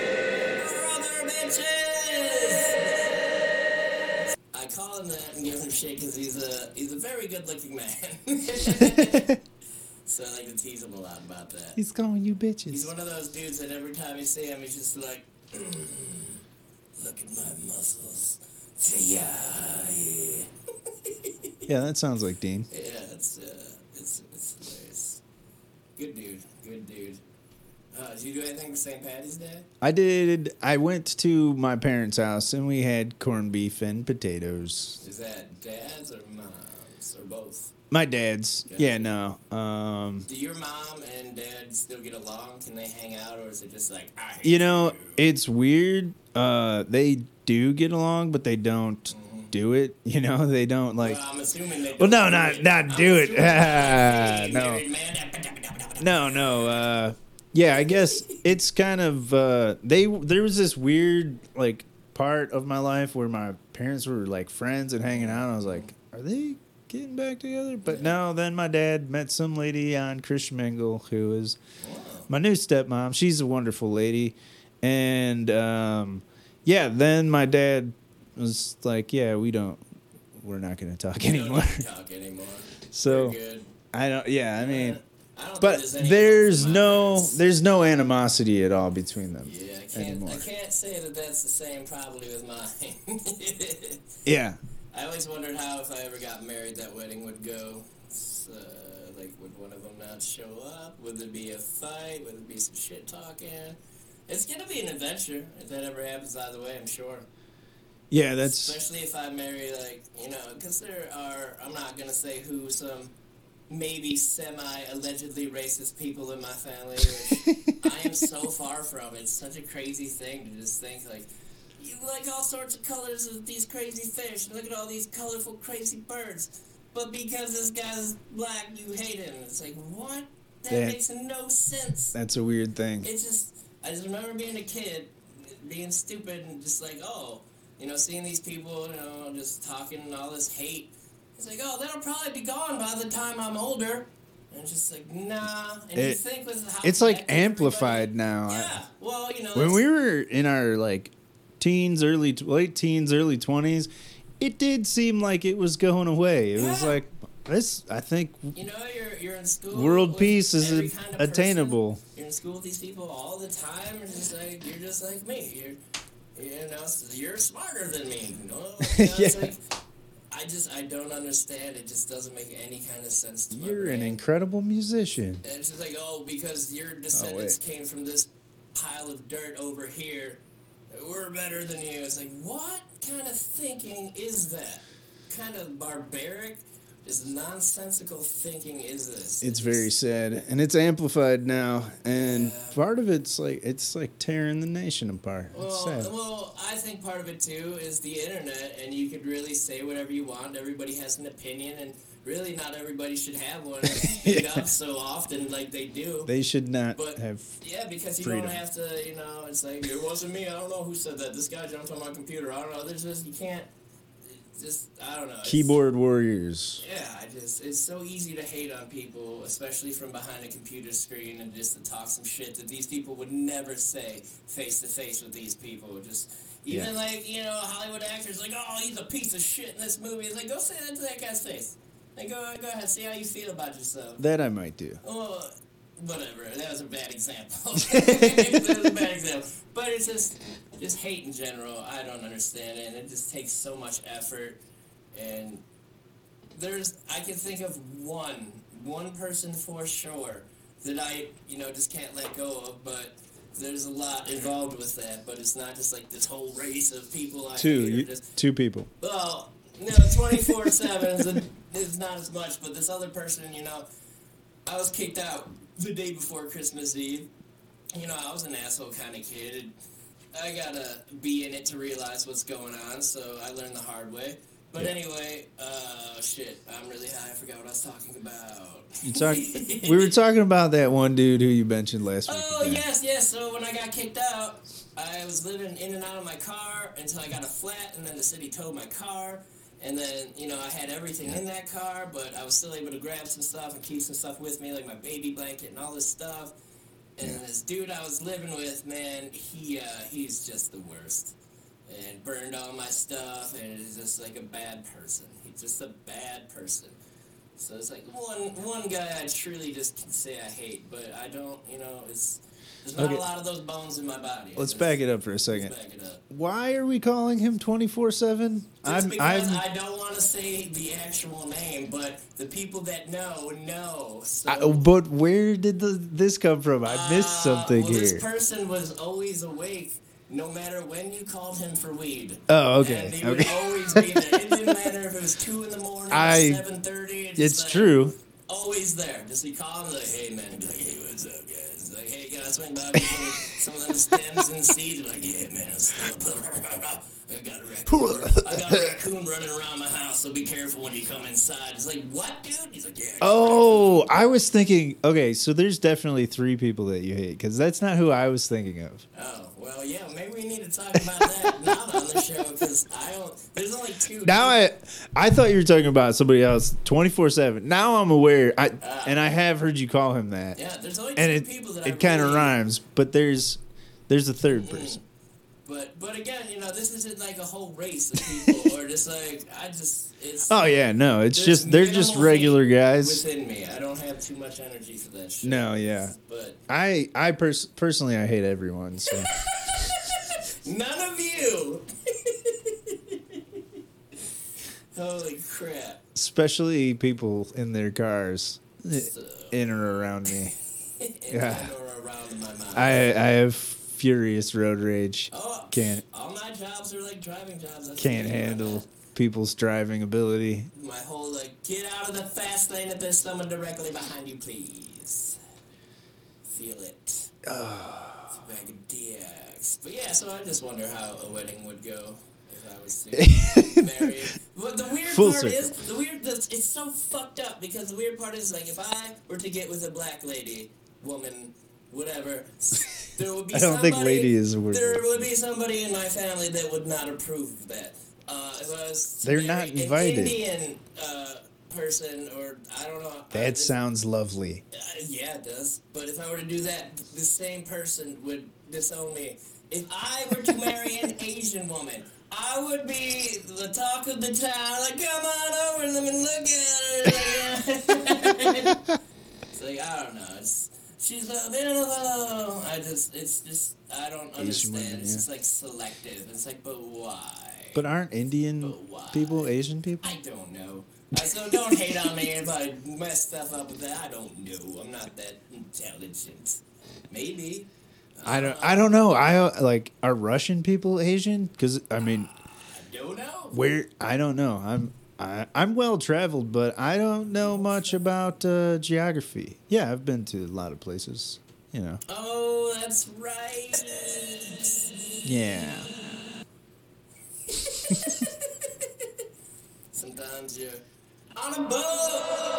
Speaker 2: Call him that and give him shit because he's a he's a very good looking man. so I like to tease him a lot about that.
Speaker 1: He's calling you bitches.
Speaker 2: He's one of those dudes that every time you see him, he's just like, look at my muscles. Yeah,
Speaker 1: Yeah, that sounds like Dean.
Speaker 2: yeah, it's uh, it's it's hilarious. Good dude, good dude. Uh, did you do anything for St. Patty's Day?
Speaker 1: I did. I went to my parents' house and we had corned beef and potatoes.
Speaker 2: Is that dad's or mom's or both?
Speaker 1: My dad's.
Speaker 2: Yeah.
Speaker 1: Yeah, no. Um,
Speaker 2: Do your mom and dad still get along? Can they hang out, or is it just like I?
Speaker 1: You know,
Speaker 2: you?
Speaker 1: it's weird. Uh, they do get along, but they don't do it. You know, they don't like.
Speaker 2: well, I'm assuming they.
Speaker 1: Well, no,
Speaker 2: don't
Speaker 1: not-
Speaker 2: do I'm
Speaker 1: it.
Speaker 2: assuming
Speaker 1: No. No, no. Uh, yeah, I guess it's kind of uh, they. There was this weird like part of my life where my parents were like friends and hanging out. And I was like, are they getting back together? But no. Then my dad met some lady on Christian Mingle who is my new stepmom. She's a wonderful lady, and um, yeah. Then my dad was like, yeah, we don't. We're not going to talk anymore.
Speaker 2: talk anymore.
Speaker 1: So
Speaker 2: good.
Speaker 1: I don't. Yeah, I mean.
Speaker 2: I don't think
Speaker 1: But
Speaker 2: there's
Speaker 1: there's
Speaker 2: offense to my
Speaker 1: no there's no animosity at all between them
Speaker 2: Yeah, I can't.
Speaker 1: anymore.
Speaker 2: I can't say that that's the same probably with mine.
Speaker 1: Yeah,
Speaker 2: I always wondered how if I ever got married that wedding would go. Uh, like, would one of them not show up? Would there be a fight? Would there be some shit talking? It's gonna be an adventure if that ever happens. Either way, I'm sure.
Speaker 1: yeah. That's
Speaker 2: Especially if I marry, like, you know, because there are, I'm not going to say who, some maybe semi allegedly racist people in my family, which I am so far from. It's such a crazy thing to just think, like, you like all sorts of colors of these crazy fish, and look at all these colorful, crazy birds. But because this guy's black, you hate him. It's like, what? That
Speaker 1: Yeah.
Speaker 2: makes no sense.
Speaker 1: that's a weird thing.
Speaker 2: It's just, I just remember being a kid, being stupid and just like, oh, you know, seeing these people, you know, just talking and all this hate. It's like, oh, that'll probably be gone by the time I'm older. And it's just like, nah. And you think with how
Speaker 1: It's like amplified now.
Speaker 2: Yeah. Well, you know,
Speaker 1: When we were in our like teens, early late teens, early twenties, it did seem like it was going away. It was like this. I think
Speaker 2: you know, you're you're in school.
Speaker 1: world peace is a-
Speaker 2: kind of
Speaker 1: attainable.
Speaker 2: person. You're in school with these people all the time. It's just like you're just like me. You're, you know, you're smarter than me. You know, You know, it's
Speaker 1: Yeah.
Speaker 2: like, I just I don't understand. It just doesn't make any kind of sense to me.
Speaker 1: you're an incredible musician.
Speaker 2: And it's just like, oh, because your oh, descendants came from this pile of dirt over here, we're better than you. It's like, what kind of thinking is that? Kind of barbaric, just nonsensical thinking is this?
Speaker 1: It's very sad, and it's amplified now. And
Speaker 2: Yeah.
Speaker 1: part of it's like it's like tearing the nation apart. It's
Speaker 2: Well,
Speaker 1: sad.
Speaker 2: well, I think part of it too is the internet, and you could really say whatever you want. Everybody has an opinion, and really, not everybody should have one
Speaker 1: Yeah.
Speaker 2: up so often like they do.
Speaker 1: They should not
Speaker 2: But-
Speaker 1: have.
Speaker 2: Yeah, because you
Speaker 1: freedom.
Speaker 2: don't have to, you know, it's like, it wasn't me, I don't know who said that. This guy jumped on my computer, I don't know. There's just, you can't, just, I don't know.
Speaker 1: Keyboard warriors.
Speaker 2: Yeah, I just, it's so easy to hate on people, especially from behind a computer screen, and just to talk some shit that these people would never say face to face with these people. Just, even
Speaker 1: Yeah.
Speaker 2: like, you know, Hollywood actors, like, oh, he's a piece of shit in this movie. It's like, go say that to that guy's face. Like, go, go ahead, see how you feel about yourself.
Speaker 1: That I might do.
Speaker 2: Oh, whatever. That was a bad example. that was a bad example. But it's just, just hate in general. I don't understand it, and it just takes so much effort. And there's, I can think of one, one person for sure that I, you know, just can't let go of. But there's a lot involved with that. But it's not just like this whole race of people I
Speaker 1: Two, you,
Speaker 2: just,
Speaker 1: two people.
Speaker 2: well, no, twenty four seven is not as much, but this other person, you know, I was kicked out the day before Christmas Eve. You know, I was an asshole kind of kid. I gotta be in it to realize what's going on, so I learned the hard way. But
Speaker 1: Yeah.
Speaker 2: anyway, uh, shit, I'm really high. I forgot what I was talking about.
Speaker 1: You talk, we were talking about that one dude who you mentioned last week.
Speaker 2: Oh yes, yes. So when I got kicked out, I was living in and out of my car until I got a flat, and then the city towed my car, And then, you know, I had everything in that car, but I was still able to grab some stuff and keep some stuff with me, like my baby blanket and all this stuff. And this dude I was living with, man, he uh, he's just the worst. And burned all my stuff, and is just like a bad person. He's just a bad person. So it's like one one guy I truly just can say I hate, but I don't, you know, it's there's not
Speaker 1: Okay.
Speaker 2: a lot of those bones in my body.
Speaker 1: Let's back it up for a
Speaker 2: let's
Speaker 1: second.
Speaker 2: back it up.
Speaker 1: Why are we calling him twenty four seven?
Speaker 2: Just
Speaker 1: I'm
Speaker 2: because
Speaker 1: I'm
Speaker 2: I don't want to say the actual name, but the people that know know. So,
Speaker 1: I, but where did the, this come from? I missed
Speaker 2: Uh,
Speaker 1: something
Speaker 2: well,
Speaker 1: here.
Speaker 2: This person was always awake, no matter when you called him for weed.
Speaker 1: Oh, okay,
Speaker 2: And he would
Speaker 1: okay.
Speaker 2: always be there. It didn't matter if it was two in the morning
Speaker 1: I-
Speaker 2: or seven thirty.
Speaker 1: It's true.
Speaker 2: Always there. Just be calling like, hey man, be like, hey, what's up, guys? Like, hey, can I swing by with some, of them stems and seeds? Like, yeah, man. I got a raccoon. I got a raccoon running around my house, so be careful when you come inside. It's like, what, dude? He's like, yeah. I got a
Speaker 1: Oh, I was thinking. Okay, so there's definitely three people that you hate because that's not who I was thinking of.
Speaker 2: Oh, well, yeah, maybe we need to talk about that not on the show because I don't. There's only two.
Speaker 1: Now I, I thought you were talking about somebody else twenty four seven. Now I'm aware. I ah. and I have heard you call him that,
Speaker 2: Yeah, there's only
Speaker 1: and
Speaker 2: two
Speaker 1: it
Speaker 2: people that
Speaker 1: it kind of
Speaker 2: really-
Speaker 1: rhymes. But there's there's a third hmm. person.
Speaker 2: But but again, you know, this isn't like a whole race of people or just like I just it's
Speaker 1: Oh yeah, no, it's just they're just regular guys.
Speaker 2: within me. I don't have too much energy for that shit.
Speaker 1: No, yeah.
Speaker 2: But
Speaker 1: I I pers- personally I hate everyone. So
Speaker 2: none of you. Holy crap!
Speaker 1: especially people in their cars,
Speaker 2: So,
Speaker 1: in or around me.
Speaker 2: in
Speaker 1: Yeah.
Speaker 2: or around.
Speaker 1: I I have furious road rage.
Speaker 2: oh,
Speaker 1: can't-
Speaker 2: All my jobs are like driving jobs. That's
Speaker 1: Can't
Speaker 2: the thing about
Speaker 1: handle people's driving ability.
Speaker 2: my whole like get out of the fast lane if there's someone directly behind you, please. Feel it. Oh. It's a bag of dicks. But yeah, so I just wonder how a wedding would go if I was married. But the weird
Speaker 1: Full
Speaker 2: part
Speaker 1: circle.
Speaker 2: is the weird. The, it's so fucked up because the weird part is like if I were to get with a black lady, woman, whatever, there would be.
Speaker 1: I don't think
Speaker 2: somebody-
Speaker 1: lady is a word.
Speaker 2: There would be somebody in my family that would not approve of that. Uh, if I was
Speaker 1: They're not
Speaker 2: an
Speaker 1: invited.
Speaker 2: Indian uh, person, or I don't know. uh,
Speaker 1: That
Speaker 2: this-
Speaker 1: sounds lovely.
Speaker 2: uh, yeah, it does. But if I were to do that, the same person would disown me. If I were to marry an Asian woman, I would be the talk of the town. Like, come on over and let me look at her. it's like I don't know. It's she's like, I just, it's just, I don't understand.
Speaker 1: women,
Speaker 2: it's
Speaker 1: yeah.
Speaker 2: just like selective. It's like, but why?
Speaker 1: But aren't Indian
Speaker 2: But
Speaker 1: people Asian people?
Speaker 2: I don't know. Uh, so don't hate on me if I mess stuff up with that. I don't know. I'm not that intelligent. Maybe.
Speaker 1: I don't. I don't know. I like are Russian people Asian? Because I mean,
Speaker 2: I don't know.
Speaker 1: where I don't know. I'm I, I'm well traveled, but I don't know much about uh, geography. Yeah, I've been to a lot of places. You know.
Speaker 2: Oh, that's right.
Speaker 1: Yeah.
Speaker 2: Sometimes you're on a boat.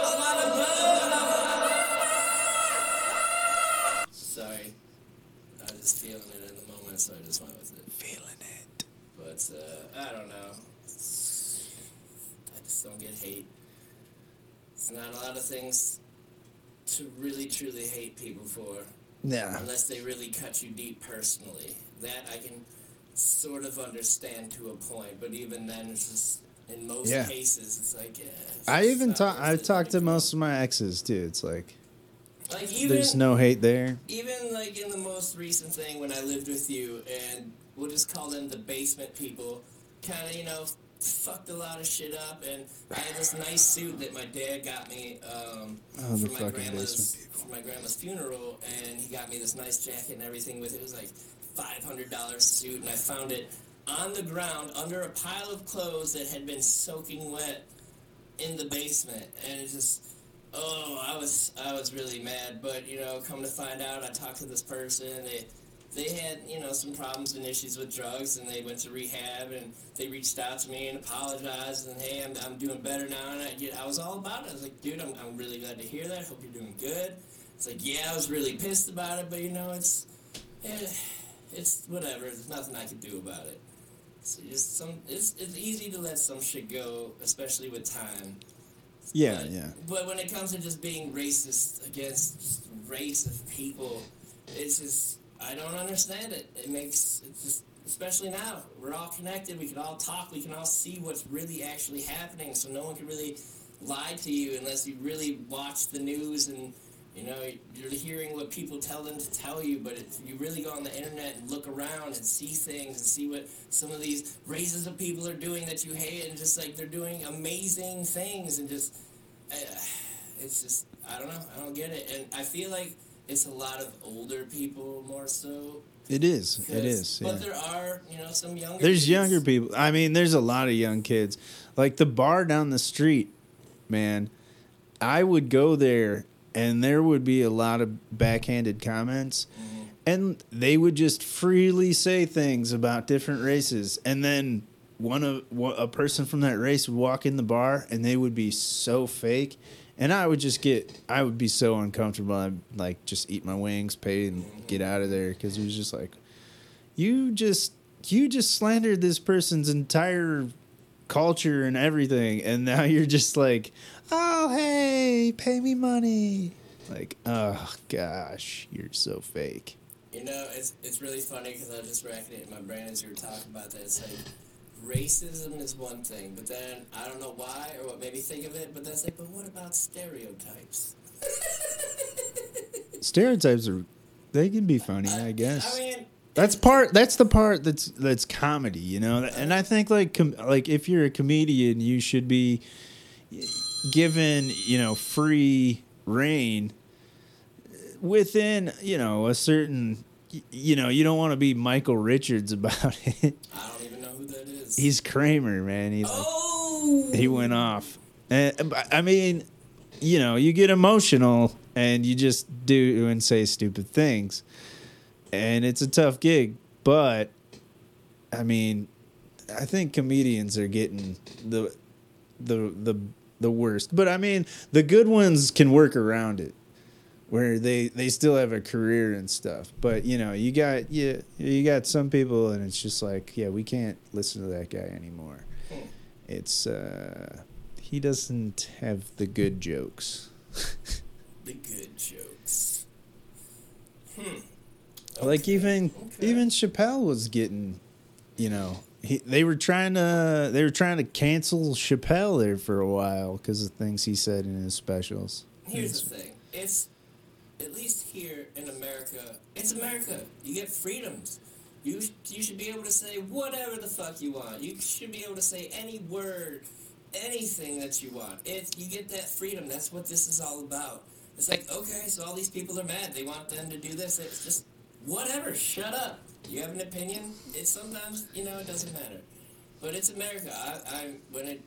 Speaker 2: I'm on a boat. Sorry. I was just feeling it in the moment, so I just went with it.
Speaker 1: Feeling it.
Speaker 2: But uh, I don't know. Don't get hate. It's not a lot of things to really truly hate people for,
Speaker 1: Yeah.
Speaker 2: unless they really cut you deep personally. That I can sort of understand to a point, but even then, it's just in most
Speaker 1: Yeah.
Speaker 2: cases, it's like. Yeah, it's
Speaker 1: I even talk. I've talked to most of my exes too. It's like
Speaker 2: Like even
Speaker 1: there's no hate there.
Speaker 2: even like in the most recent thing when I lived with you, and we'll just call them the basement people, kind of you know fucked a lot of shit up, and I had this nice suit that my dad got me um,
Speaker 1: Oh,
Speaker 2: for my grandma's for my grandma's funeral, and he got me this nice jacket and everything with it. It was like five hundred dollars suit, and I found it on the ground under a pile of clothes that had been soaking wet in the basement, and it just oh, I was I was really mad. But you know, come to find out, I talked to this person. They they had you know some problems and issues with drugs, and they went to rehab, and they reached out to me and apologized, and hey, I'm, I'm doing better now. And I, you know, I was all about it. I was like, dude, I'm, I'm really glad to hear that. Hope you're doing good. It's like, yeah, I was really pissed about it, but you know, it's eh, it's whatever. There's nothing I can do about it. So just some, it's, it's easy to let some shit go, especially with time.
Speaker 1: Yeah,
Speaker 2: But-
Speaker 1: yeah.
Speaker 2: But when it comes to just being racist against just race of people, it's just I don't understand it. It makes it's just especially now we're all connected. We can all talk. We can all see what's really actually happening. So no one can really lie to you unless you really watch the news and. You know, you're hearing what people tell them to tell you, but if you really go on the internet and look around and see things and see what some of these races of people are doing that you hate, and just like they're doing amazing things, and just uh, it's just I don't know, I don't get it, and I feel like it's a lot of older people more so.
Speaker 1: It is. It
Speaker 2: is.
Speaker 1: is.
Speaker 2: But
Speaker 1: yeah.
Speaker 2: there are, you know, some younger.
Speaker 1: There's
Speaker 2: kids.
Speaker 1: younger people. I mean, there's a lot of young kids. Like the bar down the street, man. I would go there and there would be a lot of backhanded comments mm-hmm. and they would just freely say things about different races and then one of a person from that race would walk in the bar and they would be so fake and I would just get I would be so uncomfortable. I'd like just eat my wings pay and get out of there cuz it was just like you just you just slandered this person's entire culture and everything and now you're just like oh hey pay me money. Like oh gosh you're so fake.
Speaker 2: You know, it's it's really funny because I was just racking it in my brain as you were talking about that. Like racism is one thing, but then I don't know why or what made me think of it, but that's like, but what about stereotypes?
Speaker 1: stereotypes are they can be funny i guess
Speaker 2: I mean,
Speaker 1: that's part that's the part that's that's comedy you know? And i think like com- like if you're a comedian you should be given you know free reign within you know a certain you know you don't want to be michael richards about it.
Speaker 2: I don't even know who that is.
Speaker 1: he's kramer man. He like,
Speaker 2: oh,
Speaker 1: he went off. And i mean you know you get emotional and you just do and say stupid things. And it's a tough gig but i mean i think comedians are getting the the the the worst. But i mean the good ones can work around it where they they still have a career and stuff but you know you got yeah you got some people and it's just like yeah we can't listen to that guy anymore
Speaker 2: Hmm.
Speaker 1: it's uh he doesn't have the good jokes
Speaker 2: the good jokes. Hmm.
Speaker 1: like even
Speaker 2: okay.
Speaker 1: even Chappelle was getting you know he, they were trying to they were trying to cancel Chappelle there for a while because of things he said in his specials
Speaker 2: Here's the thing. It's at least here in America. It's America. You get freedoms. You you should be able to say whatever the fuck you want. You should be able to say any word, anything that you want. It's you get that freedom. That's what this is all about. It's like okay, so all these people are mad. They want them to do this. It's just whatever. Shut up. You have an opinion. It's sometimes you know it doesn't matter, but it's America. I, I when it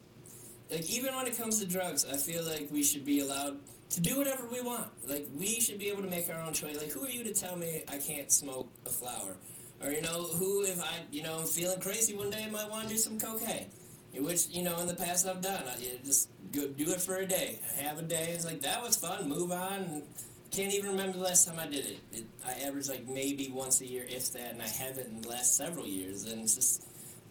Speaker 2: like even when it comes to drugs, I feel like we should be allowed to do whatever we want. Like we should be able to make our own choice. Like who are you to tell me I can't smoke a flower? Or you know, who if I you know I'm feeling crazy one day I might want to do some cocaine. Which you know in the past I've done. I just go do it for a day. Have a day. It's like that was fun. Move on. Can't even remember the last time I did it. it. I average like maybe once a year, if that, and I haven't in the last several years. And it's just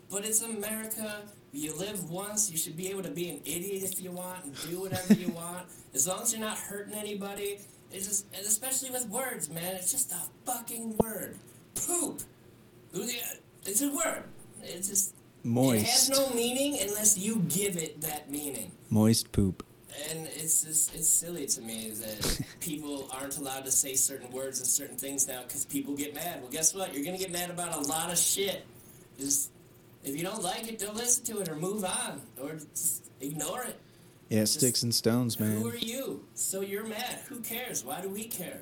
Speaker 2: but it's America. You live once. You should be able to be an idiot if you want and do whatever you want, as long as you're not hurting anybody. It's just, especially with words, man. It's just a fucking word. Poop. It's a word. It's just. Moist. It has no meaning unless you give it that meaning.
Speaker 1: moist poop
Speaker 2: And it's just, it's silly to me that people aren't allowed to say certain words and certain things now because people get mad. Well, guess what? You're gonna get mad about a lot of shit. Just if you don't like it, don't listen to it or move on or just ignore it.
Speaker 1: Yeah sticks and stones man.
Speaker 2: Who are you? So you're mad. Who cares? Why do we care?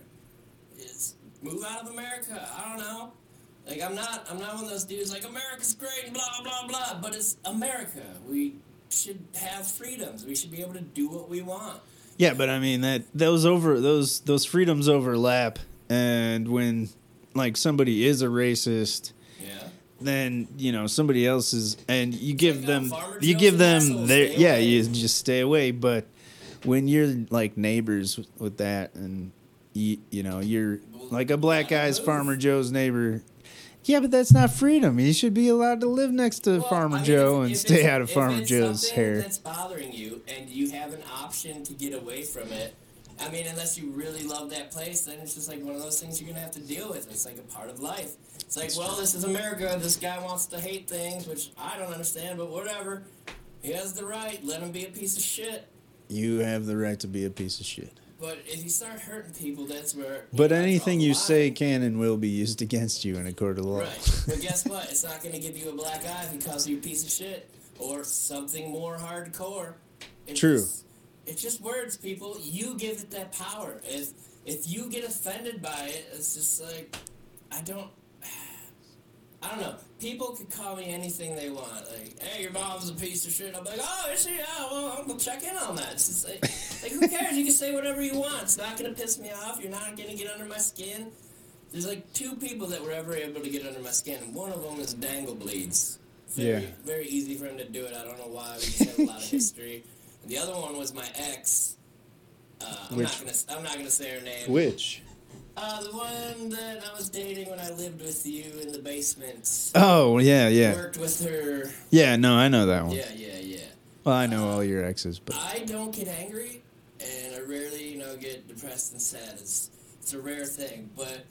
Speaker 2: It's move out of America. I don't know. Like I'm not I'm not one of those dudes like America's great and blah blah blah. But it's America. We should have freedoms. We should be able to do what we want.
Speaker 1: Yeah, but I mean that those over those those freedoms overlap, and when like somebody is a racist. Then you know somebody else's, and you give them you give them their yeah you just stay away. But when you're like neighbors with, that, and you you know you're like a black guy's Farmer Joe's neighbor, Yeah, but that's not freedom. You should be allowed to live next to
Speaker 2: Well,
Speaker 1: Farmer
Speaker 2: I mean,
Speaker 1: Joe
Speaker 2: if-
Speaker 1: and
Speaker 2: if
Speaker 1: stay out of Farmer Joe's hair.
Speaker 2: That's bothering you, and you have an option to get away from it. I mean, unless you really love that place, then it's just like one of those things you're gonna have to deal with. It's like a part of life. It's like, well, this is America. This guy wants to hate things, which I don't understand, but whatever. He has the right. Let him be a piece of shit.
Speaker 1: You have the right to be a piece of shit.
Speaker 2: But if you start hurting people, that's where.
Speaker 1: But
Speaker 2: know,
Speaker 1: anything you say can and will be used against you in a court of law.
Speaker 2: Right. But guess what? It's not going to give you a black eye if he calls you a piece of shit or something more hardcore. It's
Speaker 1: True.
Speaker 2: Just, it's just words, people. You give it that power. If if you get offended by it, it's just like I don't. I don't know. People could call me anything they want. Like, hey, your mom's a piece of shit. I'm like, oh, is she? Yeah, well, I'm gonna check in on that. It's just like, like, who cares? You can say whatever you want. It's not gonna piss me off. You're not gonna get under my skin. There's like two people that were ever able to get under my skin. And one of them is Dangle Bleeds. Very,
Speaker 1: Yeah.
Speaker 2: very easy for him to do it. I don't know why. We just have a lot of history. The other one was my ex. Uh, I'm
Speaker 1: Which-
Speaker 2: not gonna. I'm not gonna say her name.
Speaker 1: Which?
Speaker 2: Uh, the one that I was dating when I lived with you in the basement.
Speaker 1: Oh, yeah, yeah.
Speaker 2: Worked with her.
Speaker 1: Yeah, no, I know that one.
Speaker 2: Yeah, yeah, yeah.
Speaker 1: Well, I know all your exes, but
Speaker 2: I don't get angry, and I rarely, you know, get depressed and sad. It's it's a rare thing, but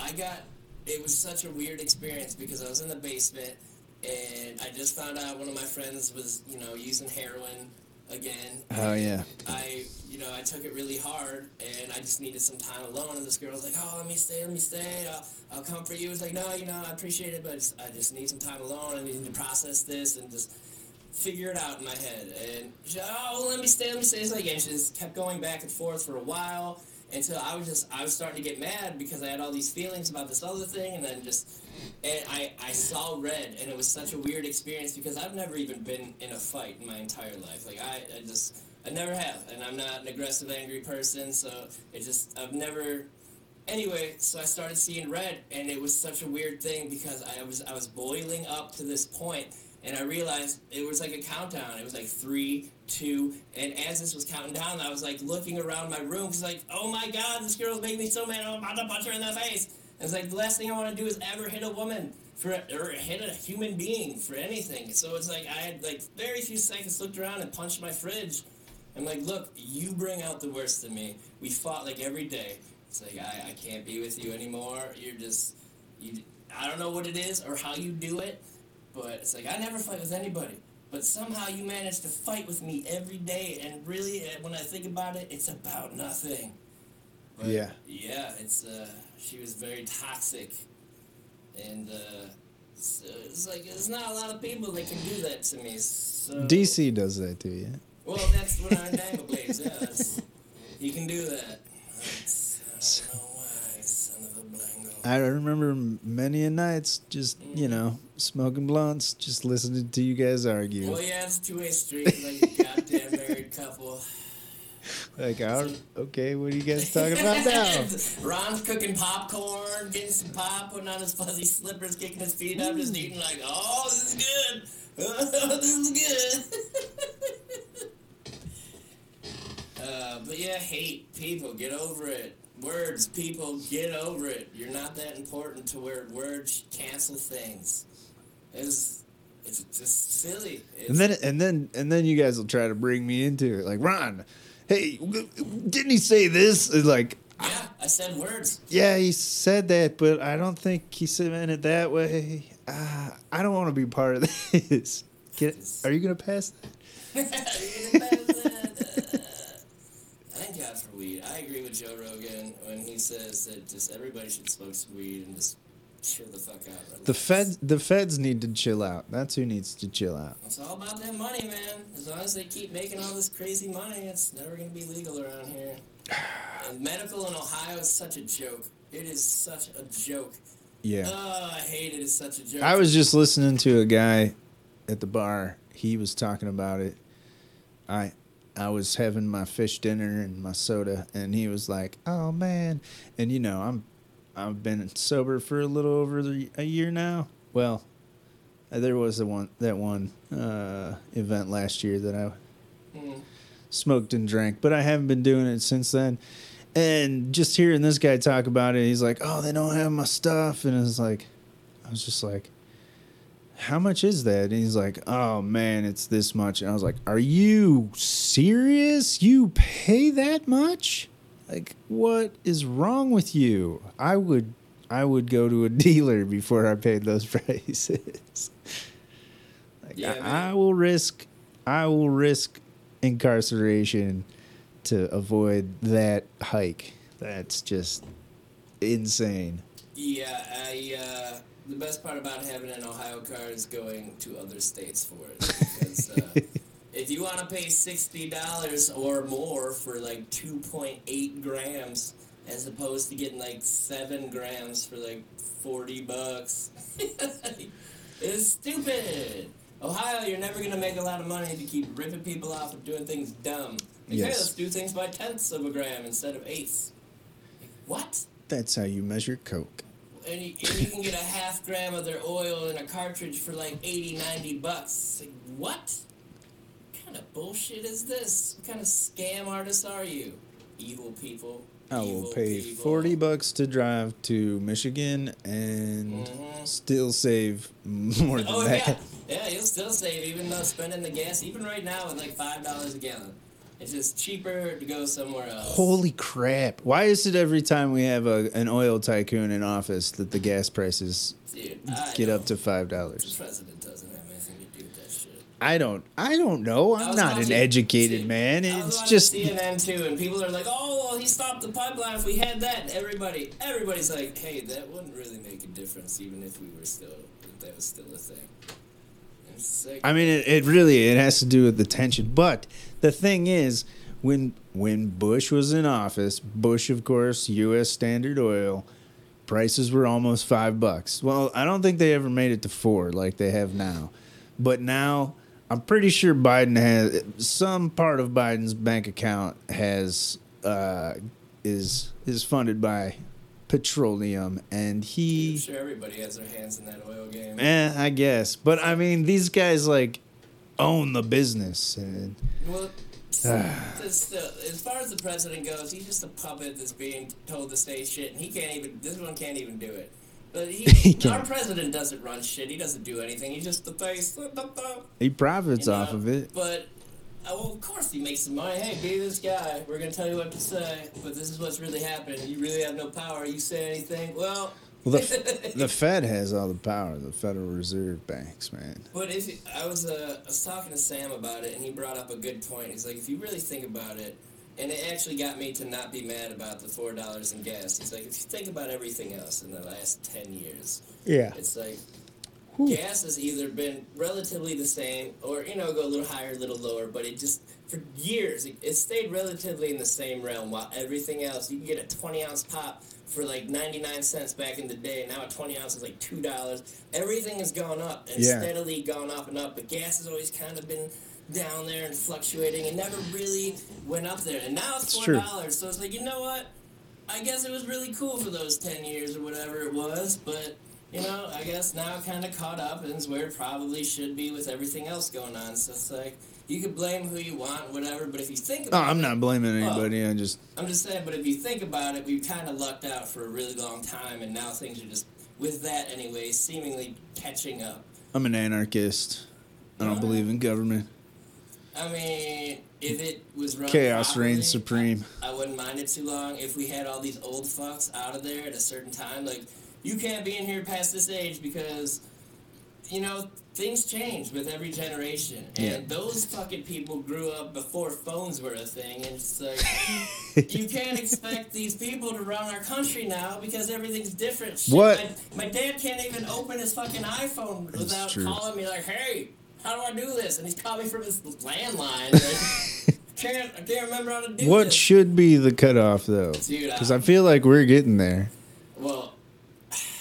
Speaker 2: I got. It was such a weird experience because I was in the basement, and I just found out one of my friends was, you know, using heroin again.
Speaker 1: Oh, yeah.
Speaker 2: I, you know, I took it really hard, and I just needed some time alone. And this girl was like, "Oh, let me stay, let me stay. I'll, I'll comfort you." It's like, "No, you know, I appreciate it, but I just, I just need some time alone. I need to process this and just figure it out in my head." And she, "Oh, well, let me stay, let me stay." It's like, and she just kept going back and forth for a while until I was just, I was starting to get mad because I had all these feelings about this other thing, and then just. And I, I saw red, and it was such a weird experience because I've never even been in a fight in my entire life. Like I, I just I never have, and I'm not an aggressive, angry person, so it just I've never. Anyway, so I started seeing red, and it was such a weird thing because I was I was boiling up to this point, and I realized it was like a countdown. It was like three, two, and as this was counting down, I was like looking around my room because like, oh my god, this girl's making me so mad. I'm about to punch her in the face. It's like the last thing I want to do is ever hit a woman for or hit a human being for anything. So it's like I had like very few seconds looked around and punched my fridge. I'm like, look, you bring out the worst in me. We fought like every day. It's like I, I can't be with you anymore. You're just you. I don't know what it is or how you do it, but it's like I never fight with anybody. But somehow you manage to fight with me every day, and really, uh, when I think about it, it's about nothing. But
Speaker 1: Yeah.
Speaker 2: Yeah, it's uh, she was very toxic, and uh, so it's like there's not a lot of people that can do that to me. So
Speaker 1: DC does that to you.
Speaker 2: well, that's what I'm Dangle Blades. That's, you can do that. I don't know why, son of a blango.
Speaker 1: I remember many a nights just, you know, smoking blunts, just listening to you guys argue.
Speaker 2: Well, yeah, it's a two-way street, like a goddamn married couple.
Speaker 1: Like, oh, okay, what are you guys talking about now?
Speaker 2: Ron's cooking popcorn, getting some pop, putting on his fuzzy slippers, kicking his feet up, just eating like, oh, this is good. this is good. uh, but yeah, hate people, get over it. Words, people, get over it. You're not that important to where words cancel things. It's it's just silly. It's,
Speaker 1: And then, and then, and then you guys will try to bring me into it. Like, Ron, hey, didn't he say this? It's like,
Speaker 2: yeah, I said words.
Speaker 1: yeah, he said that, but I don't think he said it that way. Uh, I don't want to be part of this. Get, are you gonna pass that?
Speaker 2: Thank God for weed. I agree with Joe Rogan when he says that just everybody should smoke some weed and just chill the fuck out.
Speaker 1: The feds, the feds need to chill out. That's who needs to chill out.
Speaker 2: It's all about that money, man. As long as they keep making all this crazy money, it's never gonna be legal around here. And medical in Ohio is such a joke. It is such a joke.
Speaker 1: Yeah.
Speaker 2: Oh, I hate it. It's such a joke.
Speaker 1: I was just listening to a guy at the bar. He was talking about it. I I was having my fish dinner and my soda, and he was like, "Oh man!" And you know, I'm I've been sober for a little over the, a year now. Well, uh, there was the one that one uh, event last year that I
Speaker 2: Mm.
Speaker 1: smoked and drank, but I haven't been doing it since then. And just hearing this guy talk about it, he's like, "Oh, they don't have my stuff," and it's like, I was just like, how much is that? And he's like, oh man, it's this much. And I was like, are you serious? You pay that much? Like, what is wrong with you? I would, I would go to a dealer before I paid those prices. like,
Speaker 2: Yeah,
Speaker 1: I. I will risk, I will risk incarceration to avoid that hike. That's just insane.
Speaker 2: Yeah, I. Uh, the best part about having an Ohio car is going to other states for it. Because uh, if you want to pay sixty dollars or more for like two point eight grams, as opposed to getting like seven grams for like forty bucks, it's stupid. Ohio, you're never gonna make a lot of money if you keep ripping people off and doing things dumb. Like, hey,
Speaker 1: Yes.
Speaker 2: let's do things by tenths of a gram instead of eighths. Like, what?
Speaker 1: That's how you measure coke.
Speaker 2: and you, and you can get a half gram of their oil in a cartridge for like 80, 90 bucks. Like, what? What kind of bullshit is this? What kind of scam artists are you? Evil people.
Speaker 1: I will
Speaker 2: Evil
Speaker 1: pay
Speaker 2: people.
Speaker 1: 40 bucks to drive to Michigan and
Speaker 2: Mhm.
Speaker 1: still save more than
Speaker 2: Oh,
Speaker 1: that.
Speaker 2: yeah. Yeah, you'll still save even though spending the gas, even right now, at like $5 a gallon. It's just cheaper to go somewhere else.
Speaker 1: Holy crap. Why is it every time we have a, an oil tycoon in office that the gas prices
Speaker 2: Dude,
Speaker 1: get
Speaker 2: know.
Speaker 1: up to $5?
Speaker 2: The president doesn't have anything to do with that shit.
Speaker 1: I don't I don't know. I'm not an educated
Speaker 2: see,
Speaker 1: man. It's just
Speaker 2: CNN too, and people are like, "Oh, well, he stopped the pipeline. If we had that, and everybody, everybody's like, hey, that wouldn't really make a difference, even if we were still, if that was still a thing." Like,
Speaker 1: I mean, it, it really it has to do with the tension. But the thing is, when when Bush was in office, Bush, of course, U.S. Standard Oil, prices were almost five bucks. Well, I don't think they ever made it to four like they have now. But now, I'm pretty sure Biden has some part of Biden's bank account has uh, is is funded by petroleum, and he
Speaker 2: I'm sure everybody has their hands in that oil game.
Speaker 1: Eh, I guess. But I mean, these guys like own the business, and
Speaker 2: Well, as far as the president goes, he's just a puppet that's being told to say shit, and he can't even. This one can't even do it. But he,
Speaker 1: He can't.
Speaker 2: our president doesn't run shit. He doesn't do anything. He's just the face.
Speaker 1: he profits
Speaker 2: You know,
Speaker 1: off of it.
Speaker 2: But uh, well, of course he makes some money. Hey, be this guy. We're gonna tell you what to say, but this is what's really happening. You really have no power. You say anything, well.
Speaker 1: Well, the, the Fed has all the power. The Federal Reserve banks, man.
Speaker 2: But if you- I was uh, I was talking to Sam about it, and he brought up a good point. He's like, if you really think about it, and it actually got me to not be mad about the four dollars in gas. He's like, if you think about everything else in the last ten years,
Speaker 1: Yeah.
Speaker 2: it's like
Speaker 1: Whew.
Speaker 2: gas has either been relatively the same or you know go a little higher a little lower but it just for years it, it stayed relatively in the same realm while everything else you can get a 20 ounce pop for like 99 cents back in the day now a 20 ounce is like two dollars everything has gone up and
Speaker 1: Yeah.
Speaker 2: steadily gone up and up but gas has always kind of been down there and fluctuating and never really went up there and now it's four dollars so it's like you know what I guess it was really cool for those 10 years or whatever it was, but, you know, I guess now it kind of caught up and is where it probably should be with everything else going on. So it's like, you could blame who you want, whatever, but if you think
Speaker 1: Oh,
Speaker 2: about
Speaker 1: I'm
Speaker 2: it,
Speaker 1: not blaming anybody. I just
Speaker 2: I'm just saying, but if you think about it, we've kind of lucked out for a really long time, and now things are just, with that anyway, seemingly catching up.
Speaker 1: I'm an anarchist. I don't believe in government.
Speaker 2: I mean, if it was run
Speaker 1: Chaos reigns supreme.
Speaker 2: I, I wouldn't mind it too long if we had all these old fucks out of there at a certain time. Like, you can't be in here past this age because, you know, things change with every generation. And
Speaker 1: Yeah.
Speaker 2: those fucking people grew up before phones were a thing. And it's like, you can't expect these people to run our country now because everything's different. Shit,
Speaker 1: What?
Speaker 2: My, my dad can't even open his fucking iPhone without calling me like, "Hey, how do I do this?" And he's calling me from his landline. Like, can't I can't remember how to do
Speaker 1: What
Speaker 2: this.
Speaker 1: should be the cutoff though? Because I
Speaker 2: I-
Speaker 1: feel like we're getting there.
Speaker 2: well,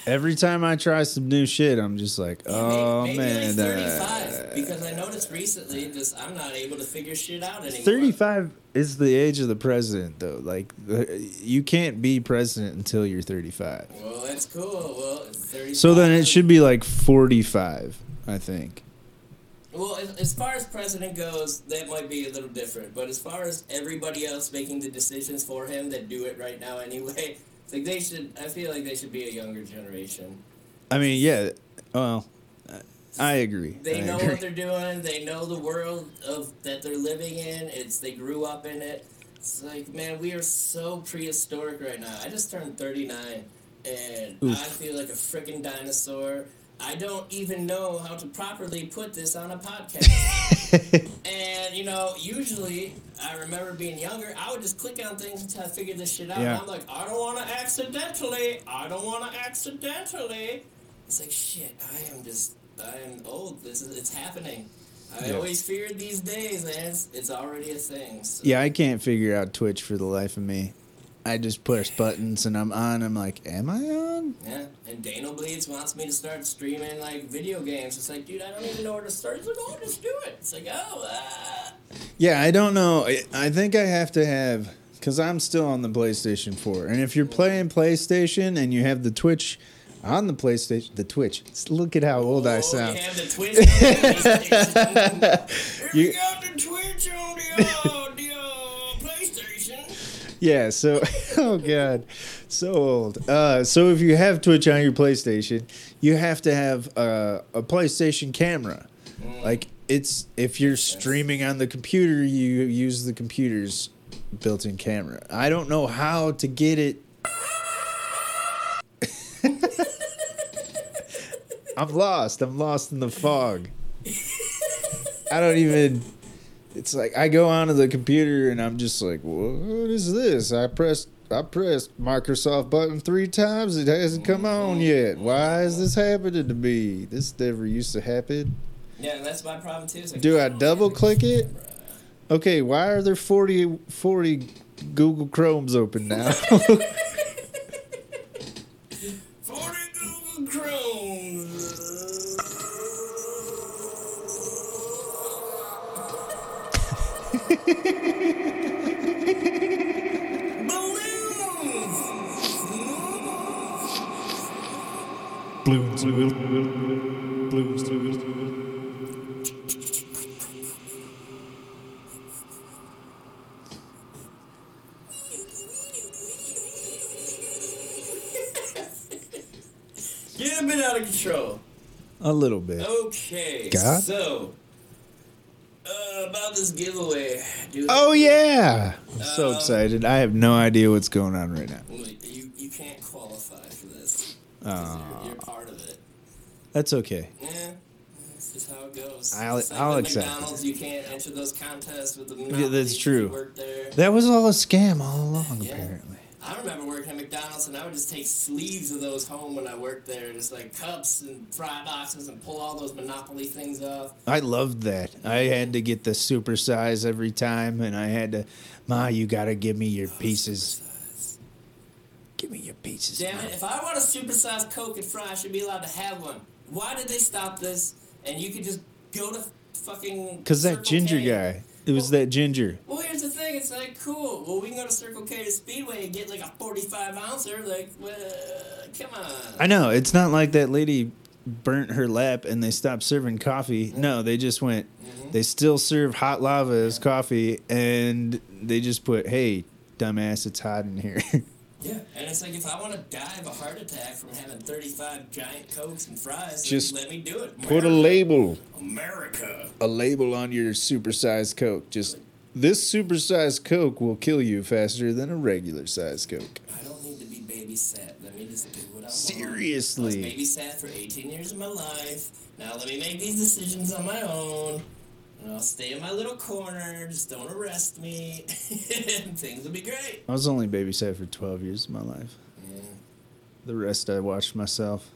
Speaker 1: Every time I try some new shit, I'm just like, oh
Speaker 2: maybe,
Speaker 1: man,
Speaker 2: maybe like
Speaker 1: uh,
Speaker 2: because I noticed recently just I'm not able to figure shit out anymore.
Speaker 1: 35 is the age of the president, though. Like, you can't be president until you're 35.
Speaker 2: Well, that's cool. Well, 35.
Speaker 1: So then it should be like 45, I think.
Speaker 2: Well, as, far as president goes, that might be a little different. But as far as everybody else making the decisions for him that do it right now anyway, like they should. I feel like they should be a younger generation.
Speaker 1: I mean, yeah. Well, I agree.
Speaker 2: They
Speaker 1: I
Speaker 2: know
Speaker 1: agree.
Speaker 2: what they're doing. They know the world of that they're living in. It's they grew up in it. It's like, man, we are so prehistoric right now. I just turned 39 and
Speaker 1: Oof.
Speaker 2: I feel like a freaking dinosaur. I don't even know how to properly put this on a podcast. and, you know, usually, I remember being younger, I would just click on things until I figured this shit out.
Speaker 1: Yeah.
Speaker 2: I'm like, I don't want to accidentally. I don't want to accidentally. It's like, shit, I am just, I am old. This is, it's happening. I
Speaker 1: Yeah.
Speaker 2: always feared these days, man. It's, it's already a thing. So.
Speaker 1: Yeah, I can't figure out Twitch for the life of me. I just push buttons and I'm on. I'm like, am I on?
Speaker 2: Yeah, and Dano Bleeds wants me to start streaming like video games. It's like, dude, I don't even know where to start. It's like, oh, just do it. It's like, oh, ah.
Speaker 1: Yeah, I don't know. I, think I have to have because I'm still on the PlayStation 4. And if you're playing PlayStation and you have the Twitch on the PlayStation, the Twitch. Look at how old I
Speaker 2: Oh,
Speaker 1: sound.
Speaker 2: You have the Twitch. on the PlayStation. Here
Speaker 1: You-
Speaker 2: the Twitch
Speaker 1: Yeah, so oh god, so old. Uh, so if you have Twitch on your PlayStation, you have to have uh, a PlayStation camera. Like it's if you're streaming on the computer, you use the computer's built-in camera. I don't know how to get it. I'm lost. I'm lost in the fog. I don't even. It's like I go onto the computer and I'm just like, what is this? I pressed I pressed Microsoft button three times. It hasn't come on mm-hmm. yet. Why is this happening to me? This never used to happen.
Speaker 2: Yeah, that's my problem too. Like,
Speaker 1: Do I double click it? Okay, why are there 40, 40 Google Chromes open now?
Speaker 2: 40 Google Chrome. Balloons.
Speaker 1: Blues, blues,
Speaker 2: Get a bit out of control.
Speaker 1: A little bit.
Speaker 2: Okay.
Speaker 1: God?
Speaker 2: So, about this giveaway, dude.
Speaker 1: Oh yeah! I'm so
Speaker 2: Um,
Speaker 1: excited. I have no idea what's going on right now.
Speaker 2: You, you can't qualify for this.
Speaker 1: Aw.
Speaker 2: You're, you're part of it.
Speaker 1: That's okay.
Speaker 2: Yeah. That's just how it goes.
Speaker 1: I'll-
Speaker 2: It's like
Speaker 1: I'll accept it.
Speaker 2: You can't enter those contests with the
Speaker 1: Yeah, that's true.
Speaker 2: There.
Speaker 1: That was all a scam all along,
Speaker 2: Yeah.
Speaker 1: apparently.
Speaker 2: I remember working at McDonald's and I would just take sleeves of those home when I worked there, just like cups and fry boxes and pull all those Monopoly things off.
Speaker 1: I loved that. I had to get the super size every time, and I had to, Ma, you gotta give me your pieces. Give me your pieces.
Speaker 2: Damn it, if I want a supersized Coke and fry, I should be allowed to have one. Why did they stop this? And you could just go to fucking.
Speaker 1: Cause that ginger
Speaker 2: K.
Speaker 1: guy. It was that ginger.
Speaker 2: Well, here's the thing. It's like cool. Well, we can go to Circle K to Speedway and get like a 45 ouncer. Like, well, come on.
Speaker 1: I know. It's not like that lady burnt her lap and they stopped serving coffee. No, they just went. Mm-hmm. They still serve hot lava as coffee, and they just put, "Hey, dumbass, it's hot in here."
Speaker 2: Yeah, and it's like if I want to die of a heart attack from having 35 giant cokes and fries,
Speaker 1: Just
Speaker 2: let me do it.
Speaker 1: put a label.
Speaker 2: America.
Speaker 1: a label on your supersized Coke. Just this supersized Coke will kill you faster than a regular sized Coke.
Speaker 2: I don't need to be babysat. Let me just do what I want.
Speaker 1: Seriously.
Speaker 2: I was babysat for 18 years of my life. Now let me make these decisions on my own. And I'll stay in my little corner. Just don't arrest me. and things will be great.
Speaker 1: I was only babysat for 12 years of my life.
Speaker 2: Yeah.
Speaker 1: The rest I watched myself.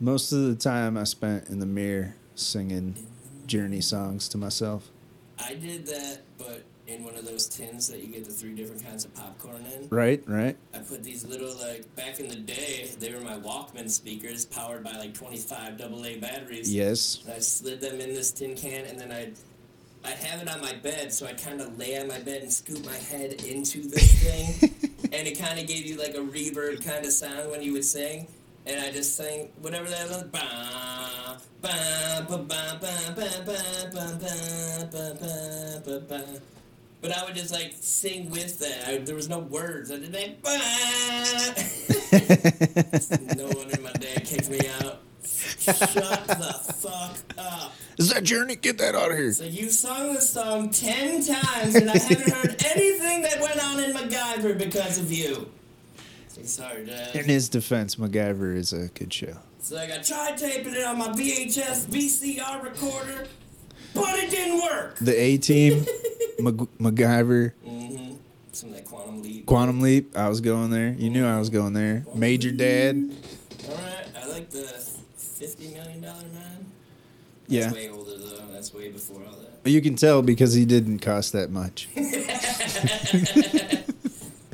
Speaker 1: Most of the time I spent in the mirror singing mm-hmm. journey songs to myself.
Speaker 2: I did that, but in one of those tins that you get the three different kinds of popcorn in.
Speaker 1: Right, right?
Speaker 2: I put these little like back in the day, they were my Walkman speakers powered by like 25 AA batteries.
Speaker 1: Yes.
Speaker 2: And I slid them in this tin can, and then I'd I'd have it on my bed, so I'd kind of lay on my bed and scoop my head into this thing, and it kind of gave you like a reverb kind of sound when you would sing. And I just sang whatever that was. Ba, ba, ba, ba, ba, ba, ba, ba, ba, ba, ba, ba, ba. But I would just like sing with that. I, there was no words. I did like, no wonder my dad kicked me out. Shut the fuck up.
Speaker 1: Is that Journey? Get that out of here.
Speaker 2: So you sung the song ten times, and I haven't heard anything that went on in MacGyver because of you. Sorry, Dad.
Speaker 1: In his defense, MacGyver is a good show.
Speaker 2: So like I tried taping it on my VHS VCR recorder, but it didn't work.
Speaker 1: The A Team, Mac- MacGyver,
Speaker 2: Mm-hmm. Some of that quantum leap.
Speaker 1: Quantum Leap. I was going there. You knew I was going there. Major Dad.
Speaker 2: All right, I like the fifty million dollar man. That's
Speaker 1: Yeah.
Speaker 2: way older though. That's way before all that.
Speaker 1: You can tell because he didn't cost that much.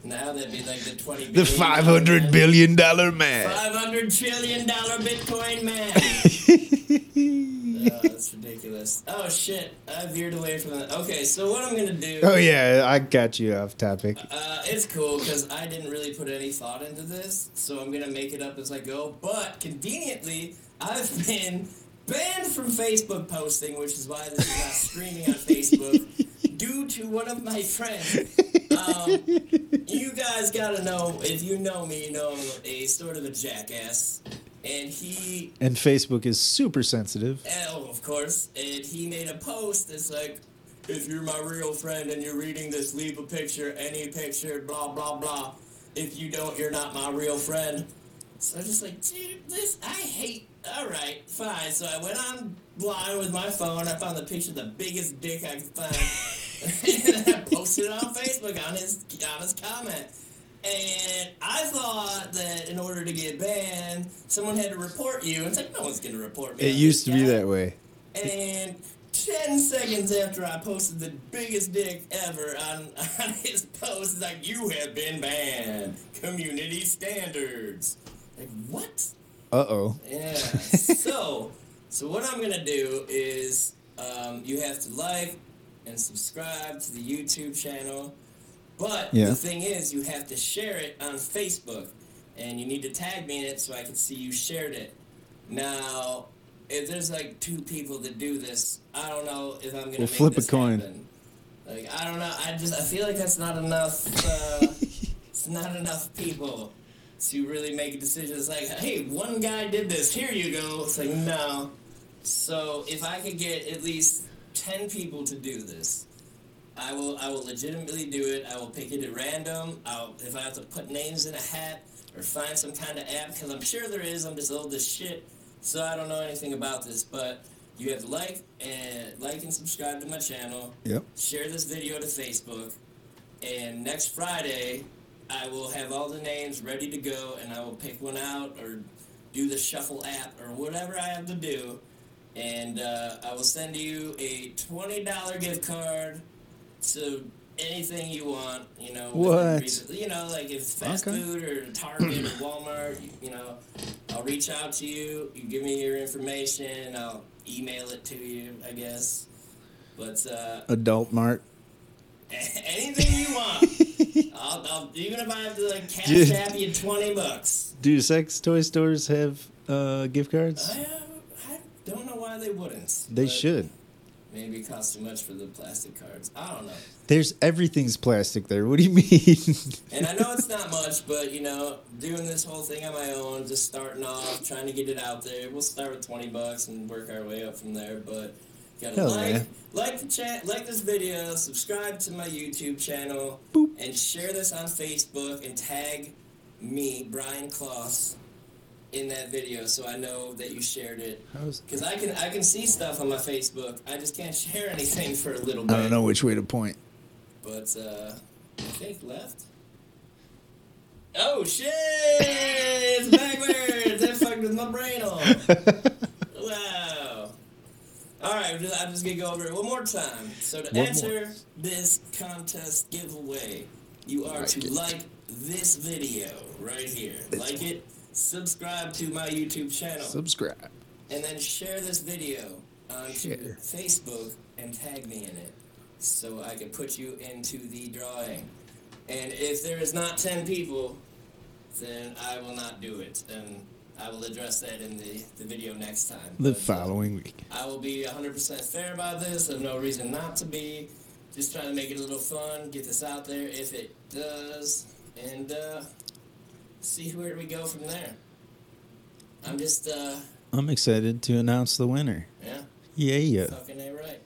Speaker 2: Now that'd be like the twenty.
Speaker 1: The five hundred billion dollar man.
Speaker 2: Five hundred trillion dollar Bitcoin man. oh, that's ridiculous. Oh shit! I veered away from that. Okay, so what I'm gonna do?
Speaker 1: Oh yeah, I got you off topic.
Speaker 2: Uh, it's cool because I didn't really put any thought into this, so I'm gonna make it up as I go. But conveniently, I've been banned from Facebook posting, which is why this is not streaming on Facebook, due to one of my friends. Um, you guys gotta know if you know me, you know I'm a sort of a jackass, and he
Speaker 1: And Facebook is super sensitive.
Speaker 2: Oh, of course. And he made a post that's like, if you're my real friend and you're reading this, leave a picture, any picture, blah, blah, blah. If you don't, you're not my real friend. So I'm just like, dude, this, I hate, alright, fine. So I went online with my phone, I found the picture of the biggest dick I could find. and I posted it on Facebook on his, on his comment. And I thought that in order to get banned, someone had to report you. It's like, no one's going to report me.
Speaker 1: It used to
Speaker 2: this
Speaker 1: be that way.
Speaker 2: And 10 seconds after I posted the biggest dick ever on, on his post, it's like, you have been banned. Community standards. Like, what?
Speaker 1: Uh oh.
Speaker 2: Yeah. so, so what I'm gonna do is, um, you have to like and subscribe to the YouTube channel. But
Speaker 1: Yeah.
Speaker 2: the thing is, you have to share it on Facebook, and you need to tag me in it so I can see you shared it. Now, if there's like two people that do this, I don't know if I'm gonna
Speaker 1: We'll
Speaker 2: make
Speaker 1: flip a coin.
Speaker 2: happen. Like I don't know. I just I feel like that's not enough. Uh, it's not enough people to really make a decision. It's like, hey, one guy did this. Here you go. It's like no. So if I could get at least ten people to do this, I will. I will legitimately do it. I will pick it at random. I'll if I have to put names in a hat or find some kind of app because I'm sure there is. I'm just old as shit, so I don't know anything about this. But you have to like and like and subscribe to my channel
Speaker 1: Yep.
Speaker 2: share this video to Facebook, and next Friday, I will have all the names ready to go, and I will pick one out or do the shuffle app or whatever I have to do, and uh, I will send you a twenty dollar gift card to anything you want. You know,
Speaker 1: What?
Speaker 2: reason- You know, like if fast
Speaker 1: Okay.
Speaker 2: food or Target or Walmart, you, you know, I'll reach out to you. You give me your information, I'll email it to you. I guess. But uh,
Speaker 1: Adult Mart.
Speaker 2: anything you want, I'll, I'll even if I have to like cash
Speaker 1: Dude.
Speaker 2: app you twenty bucks.
Speaker 1: Do sex toy stores have uh, gift cards?
Speaker 2: I, uh, I don't know why they wouldn't.
Speaker 1: They should.
Speaker 2: Maybe it costs too much for the plastic cards. I don't know.
Speaker 1: There's everything's plastic there. What do you mean?
Speaker 2: And I know it's not much, but you know, doing this whole thing on my own, just starting off, trying to get it out there. We'll start with twenty bucks and work our way up from there. But you gotta
Speaker 1: Hell
Speaker 2: like,
Speaker 1: yeah.
Speaker 2: like the chat, like this video, subscribe to my YouTube channel,
Speaker 1: Boop.
Speaker 2: and share this on Facebook and tag me, Brian Kloss, in that video so I know that you shared it. Because I can I can see stuff on my Facebook. I just can't share anything for a little bit.
Speaker 1: I don't know which way to point.
Speaker 2: But uh I think left. Oh shit! It's backwards! that fucked with my brain all. Wow. Alright, I'm just, I'm just gonna go over it one more time. So to
Speaker 1: One
Speaker 2: enter this contest giveaway, you are
Speaker 1: Like
Speaker 2: to
Speaker 1: it.
Speaker 2: like this video right here.
Speaker 1: This
Speaker 2: like it, subscribe to my YouTube channel
Speaker 1: Subscribe.
Speaker 2: and then share this video
Speaker 1: on
Speaker 2: Facebook and tag me in it so I can put you into the drawing. And if there is not 10 people, then I will not do it. And I will address that in the, the video next time.
Speaker 1: The
Speaker 2: But,
Speaker 1: following week.
Speaker 2: I will be 100% fair about this. There's no reason not to be. just trying to make it a little fun, get this out there if it does, and uh, see where we go from there. I'm just, uh,
Speaker 1: I'm excited to announce the winner.
Speaker 2: yeah,
Speaker 1: Yeah, yeah.
Speaker 2: fucking A right.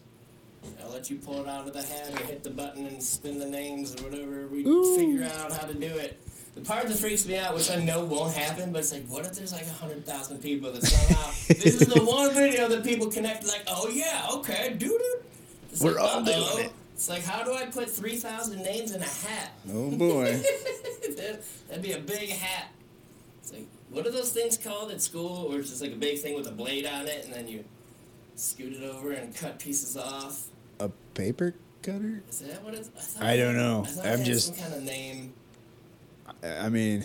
Speaker 2: I'll let you pull it out of the hat or hit the button and spin the names or whatever. We
Speaker 1: Ooh.
Speaker 2: figure out how to do it. The part that freaks me out, which I know won't happen, but it's like, what if there's like a hundred thousand people that somehow this is the one video that people connect like, oh yeah, okay, dude.
Speaker 1: We're
Speaker 2: like,
Speaker 1: all doing it.
Speaker 2: It's like, how do I put three thousand names in a hat?
Speaker 1: Oh boy.
Speaker 2: That- That'd be a big hat. It's like, what are those things called at school? Where it's just like a big thing with a blade on it, and then you scoot it over and cut pieces off.
Speaker 1: A paper cutter?
Speaker 2: Is that what it's? I, thought
Speaker 1: I don't know.
Speaker 2: I thought
Speaker 1: I'm
Speaker 2: it had
Speaker 1: just-
Speaker 2: some kind of name.
Speaker 1: I mean,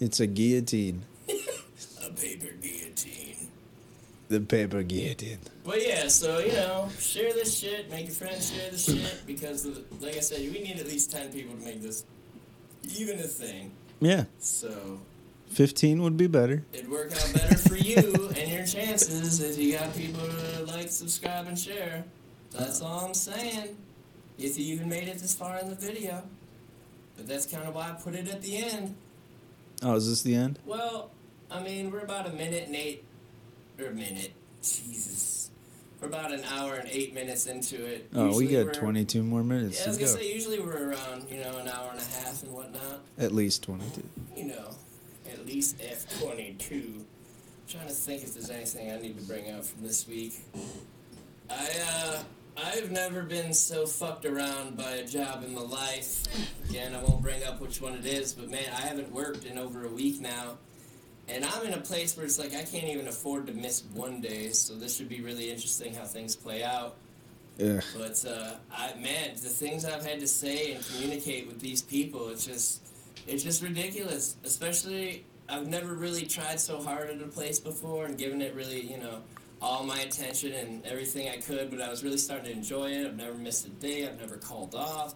Speaker 1: it's a guillotine.
Speaker 2: A paper guillotine.
Speaker 1: The paper guillotine.
Speaker 2: But yeah, so you know, share this shit. Make your friends share this shit because, like I said, we need at least ten people to make this even a thing.
Speaker 1: Yeah,
Speaker 2: So
Speaker 1: 15 would be better.
Speaker 2: it'd work out better for you and your chances if you got people to like, subscribe, and share. That's all I'm saying. If you even made it this far in the video. But that's kind of why I put it at the end.
Speaker 1: Oh, is this the end?
Speaker 2: Well, I mean, we're about a minute and eight, or a minute. Jesus. We're about an hour and eight minutes into it.
Speaker 1: Oh, we
Speaker 2: Usually
Speaker 1: got
Speaker 2: we're-
Speaker 1: 22 more minutes
Speaker 2: Yeah, I was
Speaker 1: to
Speaker 2: gonna
Speaker 1: go.
Speaker 2: say usually we're around, you know, an hour and a half and whatnot.
Speaker 1: At least 22.
Speaker 2: You know, at least F twenty two. Trying to think if there's anything I need to bring out from this week. I uh I've never been so fucked around by a job in my life. Again, I won't bring up which one it is, but man, I haven't worked in over a week now. And I'm in a place where it's like I can't even afford to miss one day, so this should be really interesting how things play out.
Speaker 1: Yeah.
Speaker 2: But uh, I man, the things I've had to say and communicate with these people, it's just it's just ridiculous. Especially I've never really tried so hard at a place before and given it really, you know, all my attention and everything I could, but I was really starting to enjoy it. I've never missed a day, I've never called off.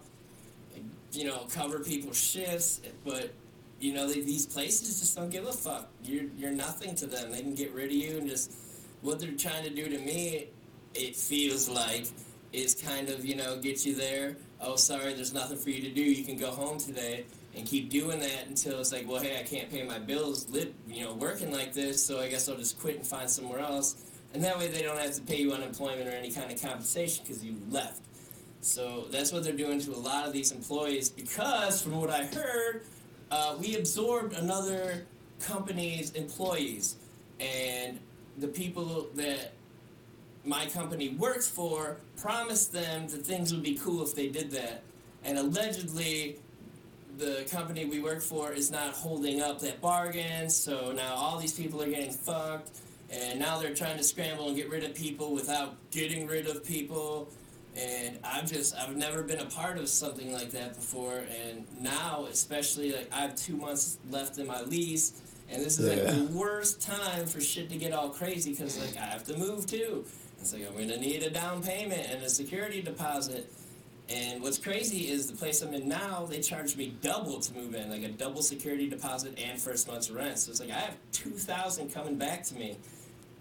Speaker 2: I, you know, cover people's shifts, but you know, they, these places just don't give a fuck. You're you're nothing to them. They can get rid of you and just what they're trying to do to me, it feels like is kind of, you know, get you there. Oh, sorry, there's nothing for you to do. You can go home today and keep doing that until it's like, well, hey, I can't pay my bills, live, you know, working like this, so I guess I'll just quit and find somewhere else. And that way they don't have to pay you unemployment or any kind of compensation because you left. So that's what they're doing to a lot of these employees because, from what I heard, uh, we absorbed another company's employees. And the people that my company works for promised them that things would be cool if they did that. And allegedly, the company we work for is not holding up that bargain, so now all these people are getting fucked, and now they're trying to scramble and get rid of people without getting rid of people. And I've just, I've never been a part of something like that before, and now, especially, like, I have two months left in my lease, and this is like the worst time for shit to get all crazy because, like, I have to move too. It's like, I'm gonna need a down payment and a security deposit. And what's crazy is the place I'm in now, they charge me double to move in, like a double security deposit and first month's rent. So it's like I have two thousand coming back to me.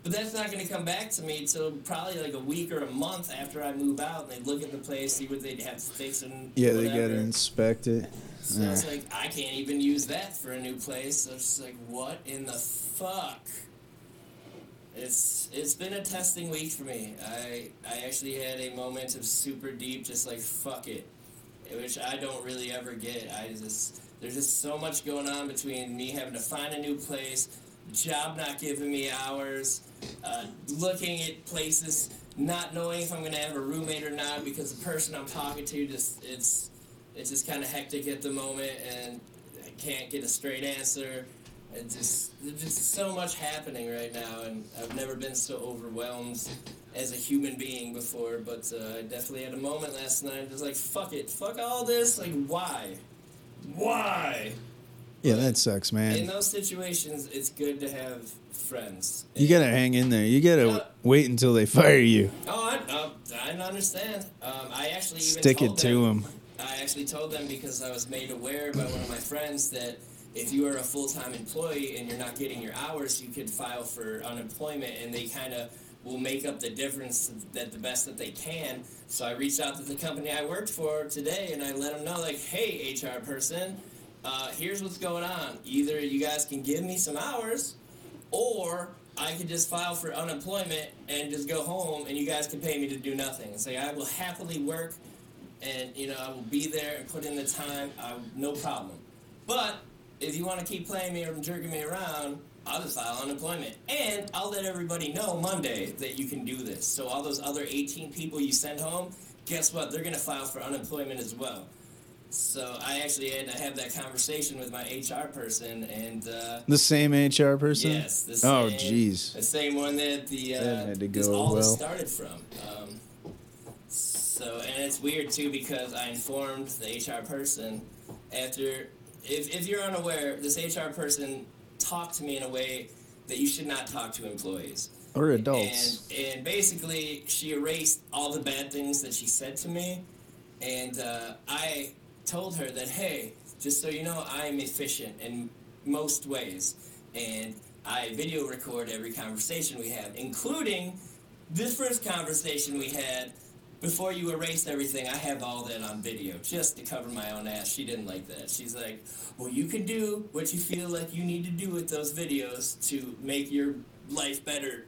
Speaker 2: But that's not gonna come back to me until probably like a week or a month after I move out and they look at the place, see what they'd have to fix and
Speaker 1: Yeah, they gotta inspect it.
Speaker 2: So it's like I can't even use that for a new place. So it's just like what in the fuck? It's it's been a testing week for me. I I actually had a moment of super deep, just like fuck it, which I don't really ever get. I just there's just so much going on between me having to find a new place, job not giving me hours, uh, looking at places, not knowing if I'm gonna have a roommate or not because the person I'm talking to just it's it's just kind of hectic at the moment and I can't get a straight answer. It's just there's just so much happening right now, and I've never been so overwhelmed as a human being before. But uh, I definitely had a moment last night, just like fuck it, fuck all this. Like why, why?
Speaker 1: Yeah, that sucks, man.
Speaker 2: In those situations, it's good to have friends.
Speaker 1: You gotta hang in there. You gotta
Speaker 2: Yeah.
Speaker 1: wait until they fire you.
Speaker 2: Oh, I, uh, I don't understand. Um, I actually even
Speaker 1: Stick it to
Speaker 2: them,
Speaker 1: them.
Speaker 2: I actually told them because I was made aware by one of my friends that if you are a full time employee and you're not getting your hours, you could file for unemployment, and they kind of will make up the difference that the best that they can. So I reached out to the company I worked for today, and I let them know like, hey, HR person, uh, here's what's going on. Either you guys can give me some hours, or I could just file for unemployment and just go home, and you guys can pay me to do nothing. And say I will happily work, and you know I will be there and put in the time. I, no problem. But if you want to keep playing me or jerking me around, I'll just file unemployment. And I'll let everybody know Monday that you can do this. So all those other 18 people you send home, guess what? They're going to file for unemployment as well. So I actually had to have that conversation with my HR person, and uh,
Speaker 1: The same HR person?
Speaker 2: yes, the
Speaker 1: Oh, jeez.
Speaker 2: the same one that the uh,
Speaker 1: That had to go
Speaker 2: all this started from. Um, so and it's weird too because I informed the HR person after. If, if you're unaware, this HR person talked to me in a way that you should not talk to employees.
Speaker 1: Or adults.
Speaker 2: And, and basically, she erased all the bad things that she said to me. And uh, I told her that, hey, just so you know, I'm efficient in most ways. And I video record every conversation we have, including this first conversation we had before you erased everything. I have all that on video just to cover my own ass. She didn't like that. She's like, well, you can do what you feel like you need to do with those videos to make your life better.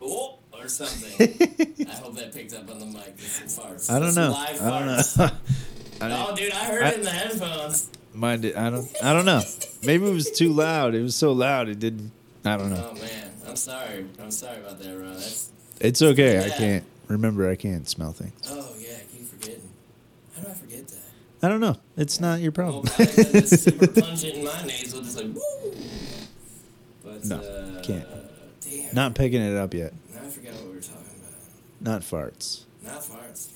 Speaker 2: Oh, or something. I hope that picked up on the mic. There's some farts.
Speaker 1: I don't know.
Speaker 2: Live
Speaker 1: I don't know. I
Speaker 2: Oh, dude, I heard
Speaker 1: I-
Speaker 2: it in the headphones.
Speaker 1: Mine did, I don't. I don't know. Maybe it was too loud. It was so loud. It didn't. I don't know.
Speaker 2: Oh man, I'm sorry. I'm sorry about that, Ron. That's
Speaker 1: It's okay. I can't remember. I can't smell things.
Speaker 2: oh yeah, I keep forgetting. How do I forget that?
Speaker 1: I don't know. It's not your problem.
Speaker 2: God, it's super pungent in my nasal, just like woo. But
Speaker 1: No,
Speaker 2: uh,
Speaker 1: can't.
Speaker 2: Damn.
Speaker 1: not picking it up yet.
Speaker 2: Now I forgot what we were talking about.
Speaker 1: Not farts.
Speaker 2: Not farts.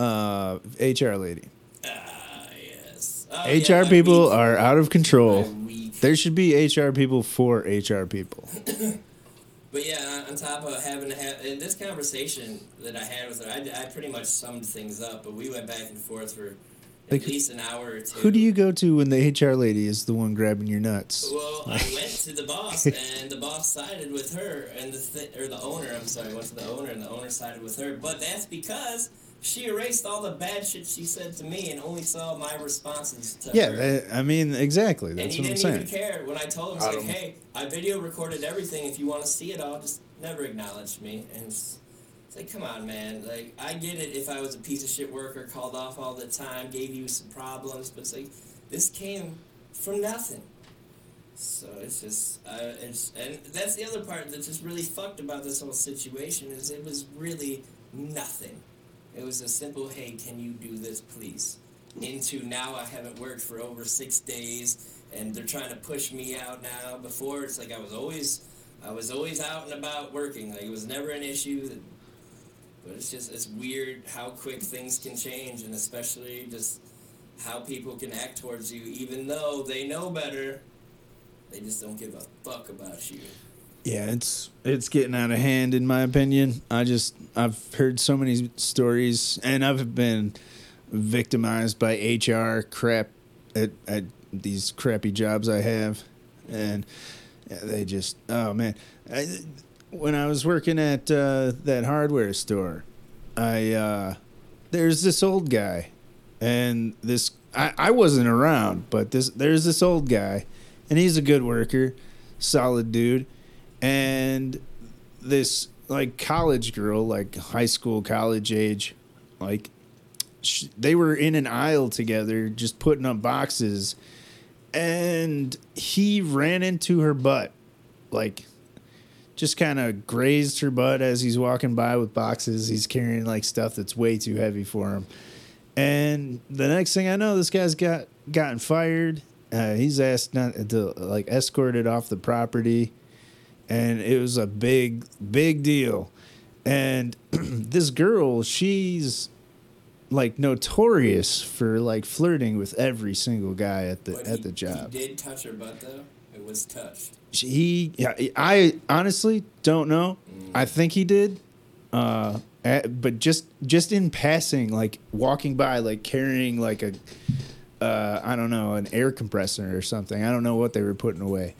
Speaker 1: Uh, HR lady.
Speaker 2: Ah yes. Oh,
Speaker 1: HR
Speaker 2: yeah,
Speaker 1: people
Speaker 2: weak-
Speaker 1: are out of control. There should be HR people for HR people.
Speaker 2: But yeah, on top of having to have in this conversation that I had with her, I, I pretty much summed things up. But we went back and forth for at
Speaker 1: Like,
Speaker 2: least an hour or two.
Speaker 1: Who do you go to when the HR lady is the one grabbing your nuts?
Speaker 2: Well, I went to the boss, and the boss sided with her, and the th- or the owner. I'm sorry, went to the owner, and the owner sided with her. But that's because she erased all the bad shit she said to me, and only saw my responses to
Speaker 1: Yeah,
Speaker 2: her.
Speaker 1: that, I mean exactly.
Speaker 2: and
Speaker 1: That's
Speaker 2: he
Speaker 1: what I'm
Speaker 2: didn't
Speaker 1: saying.
Speaker 2: even care when I told him,
Speaker 1: I
Speaker 2: like, "Hey, I video recorded everything. If you want to see it all, just never acknowledged me." And it's, it's like, come on, man. Like, I get it if I was a piece of shit worker, called off all the time, gave you some problems, but it's like, this came from nothing. So it's just, uh, it's, and that's the other part that's just really fucked about this whole situation is it was really nothing. It was a simple, hey, can you do this, please? Into now I haven't worked for over six days, and they're trying to push me out now. Before it's like I was always, I was always out and about working. Like it was never an issue. That, but it's just it's weird how quick things can change, and especially just how people can act towards you, even though they know better. They just don't give a fuck about you.
Speaker 1: Yeah, it's it's getting out of hand in my opinion. I just I've heard so many stories and I've been victimized by HR crap at at these crappy jobs I have and they just oh man. I, when I was working at uh, that hardware store, I uh, there's this old guy and this I, I wasn't around, but this there's this old guy and he's a good worker, solid dude and this like college girl, like high school, college age, like they were in an aisle together, just putting up boxes, and he ran into her butt, like just kind of grazed her butt as he's walking by with boxes. He's carrying like stuff that's way too heavy for him. And the next thing I know, this guy's got gotten fired. Uh, he's asked not to like escorted off the property and it was a big big deal. And this girl she's like notorious for like flirting with every single guy at the at
Speaker 2: he,
Speaker 1: the job.
Speaker 2: He did touch her butt though. It was touched.
Speaker 1: She- he yeah, i honestly don't know. I think he did uh at- but just just in passing like walking by like carrying like a uh i don't know an air compressor or something. I don't know what they were putting away.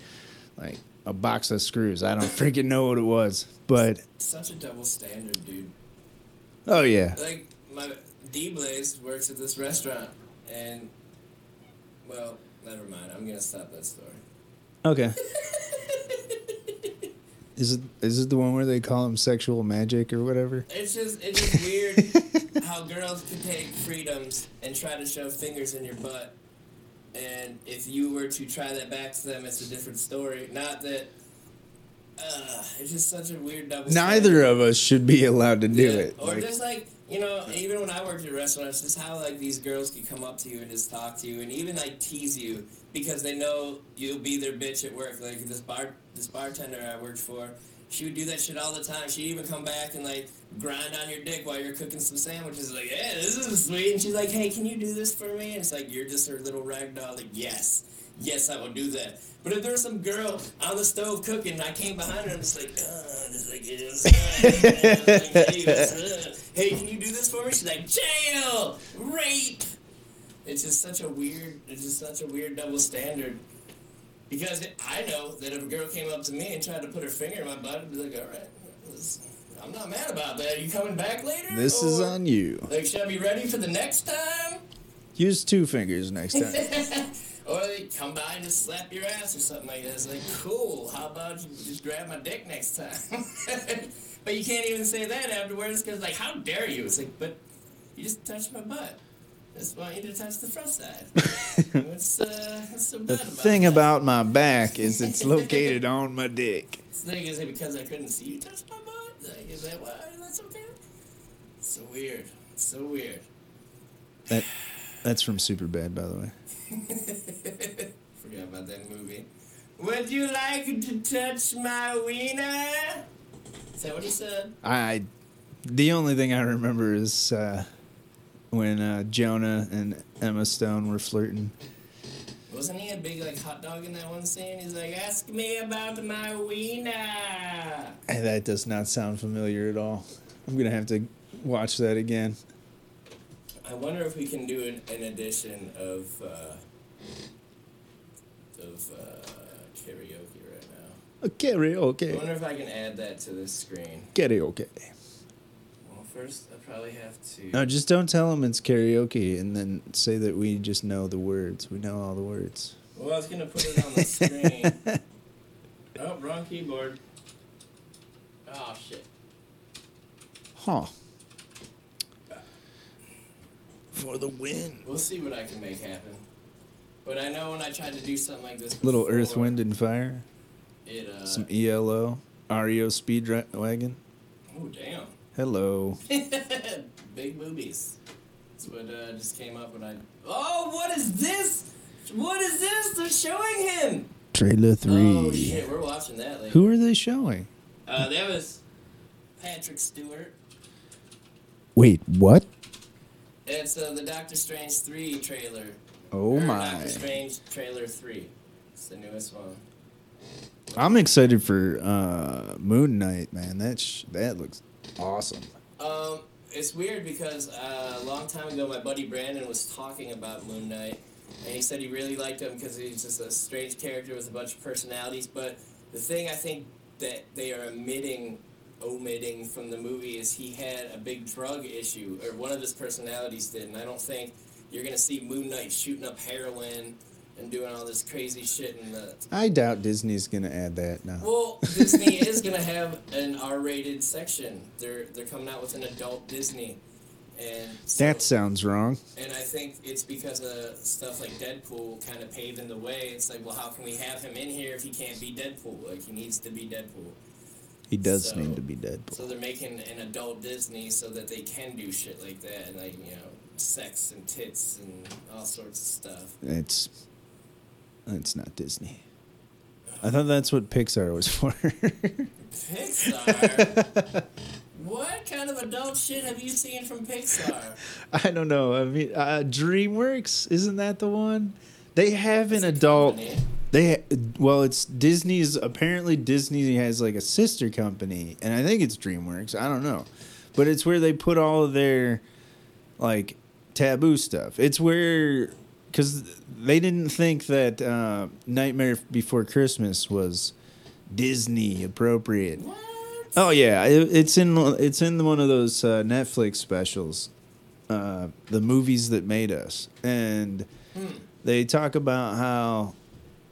Speaker 1: Like a box of screws. I don't freaking know what it was, but
Speaker 2: Such a double standard, dude.
Speaker 1: oh yeah,
Speaker 2: Like my D Blaze works at this restaurant, and well, never mind. I'm gonna stop that story.
Speaker 1: okay. Is it is it the one where they call him sexual magic or whatever?
Speaker 2: It's just it's just weird how girls can take freedoms and try to shove fingers in your butt, and if you were to try that back to them, it's a different story. Not that. Uh, it's just such a weird double.
Speaker 1: Neither of us should be allowed to do
Speaker 2: Yeah,
Speaker 1: it.
Speaker 2: Or
Speaker 1: Like,
Speaker 2: just like you know, even when I worked at restaurants, just how like these girls could come up to you and just talk to you and even like tease you because they know you'll be their bitch at work. Like this bar, this bartender I worked for, she would do that shit all the time. She'd even come back and like grind on your dick while you're cooking some sandwiches. Like, yeah, this is sweet. And she's like, hey, can you do this for me? And it's like you're just her little rag doll. Like, yes. Yes, I will do that. But if there was some girl on the stove cooking, and I came behind her and it's like, uh, just like, it's, uh, like, hey, what's hey, can you do this for me? She's like, jail, rape. It's just such a weird, it's just such a weird double standard. Because I know that if a girl came up to me and tried to put her finger in my butt, I'd be like, all right, I'm not mad about that. Are you coming back later?
Speaker 1: this is on you.
Speaker 2: Like, should I be ready for the next time?
Speaker 1: Use two fingers next time.
Speaker 2: or they come by and just slap your ass or something like that. It's like, cool, how about you just grab my dick next time? but you can't even say that afterwards because, like, how dare you? It's like, but you just touched my butt. Just want you to touch the front side. what's, uh, what's so bad
Speaker 1: The
Speaker 2: about
Speaker 1: thing
Speaker 2: that?
Speaker 1: about my back is it's located on my dick.
Speaker 2: This thing is because I couldn't see you touch my butt? Like, is that why that's okay? So weird. So weird.
Speaker 1: That that's from Superbad, by the way.
Speaker 2: Forgot about that movie. Would you like to touch my wiener? Is that what he said?
Speaker 1: I the only thing I remember is uh, when uh, Jonah and Emma Stone were flirting.
Speaker 2: Wasn't he a big like hot dog in that one scene? He's like, ask me about my wiener.
Speaker 1: And that does not sound familiar at all. I'm gonna have to watch that again.
Speaker 2: I wonder if we can do an, an edition of uh, of uh, karaoke right now.
Speaker 1: Karaoke.
Speaker 2: I wonder if I can add that to this screen.
Speaker 1: Karaoke.
Speaker 2: Well, first probably have to.
Speaker 1: No, just don't tell them it's karaoke, and then say that we just know the words. We know all the words.
Speaker 2: Well, I was gonna put it on the screen. oh, wrong keyboard. Oh shit.
Speaker 1: Huh. For the win.
Speaker 2: We'll see what I can make happen. But I know when I tried to do something like this,
Speaker 1: Little
Speaker 2: before,
Speaker 1: Earth, Wind, and Fire.
Speaker 2: It uh.
Speaker 1: Some ELO. REO Speedwagon.
Speaker 2: oh damn.
Speaker 1: Hello.
Speaker 2: Big boobies. That's what uh, just came up when I. Oh, what is this? What is this? They're showing him.
Speaker 1: Trailer 3.
Speaker 2: Oh shit, we're watching that later.
Speaker 1: Who are they showing?
Speaker 2: Uh, that was Patrick Stewart.
Speaker 1: Wait, what?
Speaker 2: It's uh, the Doctor Strange three trailer.
Speaker 1: Oh
Speaker 2: Or
Speaker 1: my.
Speaker 2: Doctor Strange trailer three. It's the newest one.
Speaker 1: I'm excited for uh, Moon Knight, man. That sh- that looks awesome.
Speaker 2: Um, it's weird because uh, a long time ago, my buddy Brandon was talking about Moon Knight, and he said he really liked him because he's just a strange character with a bunch of personalities. But the thing I think that they are omitting, omitting from the movie is he had a big drug issue, or one of his personalities did, and I don't think you're gonna see Moon Knight shooting up heroin and doing all this crazy shit in the
Speaker 1: I doubt Disney's gonna add that now.
Speaker 2: well, Disney is gonna have an R-rated section. They're they're coming out with an adult Disney, and so,
Speaker 1: That sounds wrong.
Speaker 2: and I think it's because of stuff like Deadpool kind of paving the way. It's like, well, how can we have him in here if he can't be Deadpool? Like he needs to be Deadpool.
Speaker 1: He does
Speaker 2: So-
Speaker 1: need to be Deadpool.
Speaker 2: So they're making an adult Disney so that they can do shit like that, and like you know, sex and tits and all sorts of stuff.
Speaker 1: It's it's not Disney. I thought that's what Pixar was for.
Speaker 2: Pixar. what kind of adult shit have you seen from Pixar?
Speaker 1: I don't know. I mean, uh, DreamWorks isn't that the one? They have an adult.
Speaker 2: company.
Speaker 1: They well, it's Disney's. Apparently, Disney has like a sister company, and I think it's DreamWorks. I don't know, but it's where they put all of their like taboo stuff. It's where because they didn't think that uh, Nightmare Before Christmas was Disney appropriate.
Speaker 2: What?
Speaker 1: Oh yeah, it, it's in it's in one of those uh, Netflix specials, uh, the movies that made us, and they talk about how,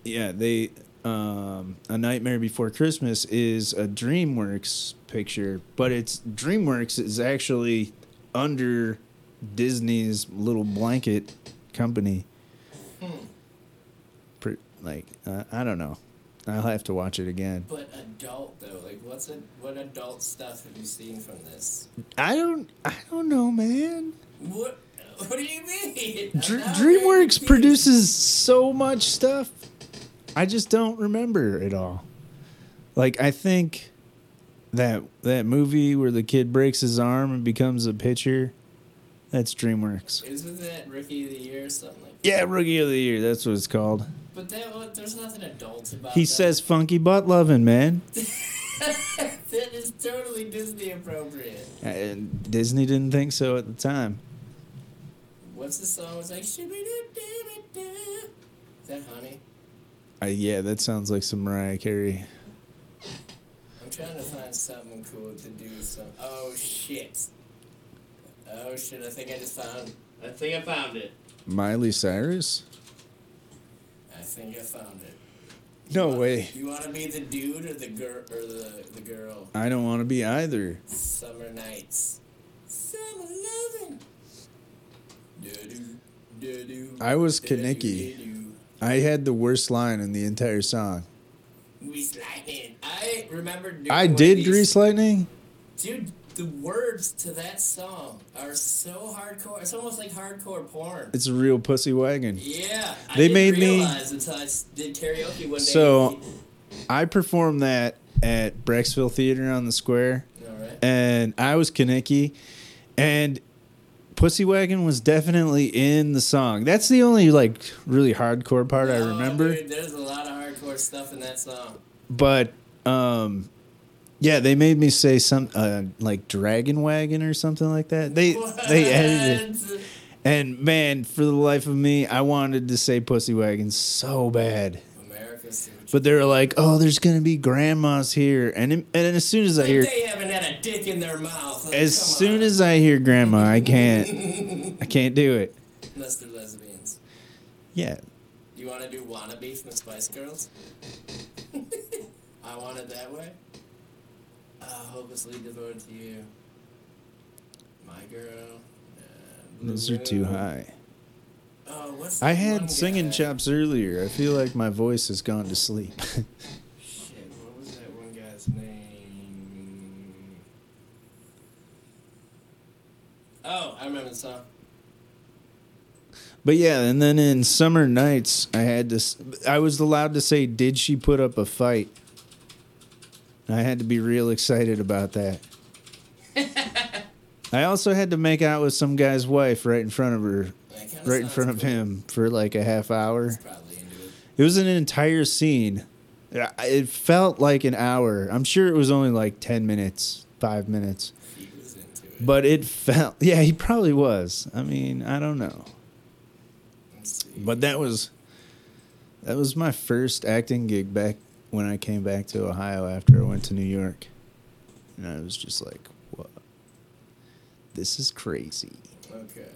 Speaker 1: yeah, they um, a Nightmare Before Christmas is a DreamWorks picture, but it's DreamWorks is actually under Disney's little blanket company. Like uh, I don't know, I'll have to watch it again.
Speaker 2: But adult though, like what's a, what adult stuff have you seen from this?
Speaker 1: I don't I don't know, man.
Speaker 2: What? What do you mean?
Speaker 1: Dr- DreamWorks produces so much stuff. I just don't remember it all. Like I think that that movie where the kid breaks his arm and becomes a pitcher, that's DreamWorks.
Speaker 2: Isn't that Rookie of the Year or something like?
Speaker 1: Yeah, Rookie of the Year. That's what it's called.
Speaker 2: But that what, there's nothing adult about.
Speaker 1: He
Speaker 2: that.
Speaker 1: says "funky butt loving," man.
Speaker 2: that is totally Disney appropriate.
Speaker 1: And Disney didn't think so at the time.
Speaker 2: What's the song? It's like. Is that Honey?
Speaker 1: Uh, yeah, that sounds like some Mariah Carey.
Speaker 2: I'm trying to find something cool to do. Some. Oh shit. Oh shit! I think I just found. I think I found it.
Speaker 1: Miley Cyrus?
Speaker 2: I think I found it.
Speaker 1: No
Speaker 2: Want-
Speaker 1: way.
Speaker 2: You want to be the dude or the girl or the the girl?
Speaker 1: I don't want to be either.
Speaker 2: Summer nights. Summer loving.
Speaker 1: I was
Speaker 2: Kenickie.
Speaker 1: I had the worst line in the entire song.
Speaker 2: Grease lightning. I remember
Speaker 1: I did Grease Lightning.
Speaker 2: Dude, the words to that song are so hardcore. It's almost like hardcore porn.
Speaker 1: It's a real pussy wagon.
Speaker 2: Yeah. I
Speaker 1: They made me-
Speaker 2: realize until I did karaoke one day.
Speaker 1: So- I performed that at Brecksville Theater on the Square,
Speaker 2: All right.
Speaker 1: and I was Kenickie, and Pussy Wagon was definitely in the song. That's the only like really hardcore part I
Speaker 2: Oh,
Speaker 1: remember.
Speaker 2: dude, there's a lot of hardcore stuff in that song.
Speaker 1: But um, yeah, they made me say some uh, like Dragon Wagon or something like that. They they edited it. And man, for the life of me, I wanted to say Pussy Wagon so bad.
Speaker 2: America's
Speaker 1: But they were like, "Oh, there's gonna be grandmas here," and and as soon as I hear,
Speaker 2: they haven't had a dick in their mouth. Like,
Speaker 1: as soon
Speaker 2: on.
Speaker 1: as I hear grandma, I can't, I can't do it.
Speaker 2: unless they're lesbians.
Speaker 1: Yeah,
Speaker 2: You want to do wannabe from the Spice Girls? I want it that way. Hopelessly devoted to you. My girl.
Speaker 1: those are too high.
Speaker 2: Oh, what's
Speaker 1: I had singing
Speaker 2: guy?
Speaker 1: chops earlier. I feel like my voice has gone to sleep.
Speaker 2: Shit, what was that one guy's name? Oh, I remember the song.
Speaker 1: But yeah, and then in summer nights, I had to. I was allowed to say, "Did she put up a fight?" I had to be real excited about that. I also had to make out with some guy's wife right in front of her, right in
Speaker 2: sounds
Speaker 1: front of
Speaker 2: cool.
Speaker 1: him for like a half hour.
Speaker 2: He's probably into it.
Speaker 1: It was an entire scene. It felt like an hour. I'm sure it was only like 10 minutes, 5 minutes.
Speaker 2: He was into it.
Speaker 1: But it felt yeah, he probably was. I mean, I don't know. But that was that was my first acting gig back when I came back to Ohio after I went to New York. And I was just like, "What? This is crazy."
Speaker 2: Okay.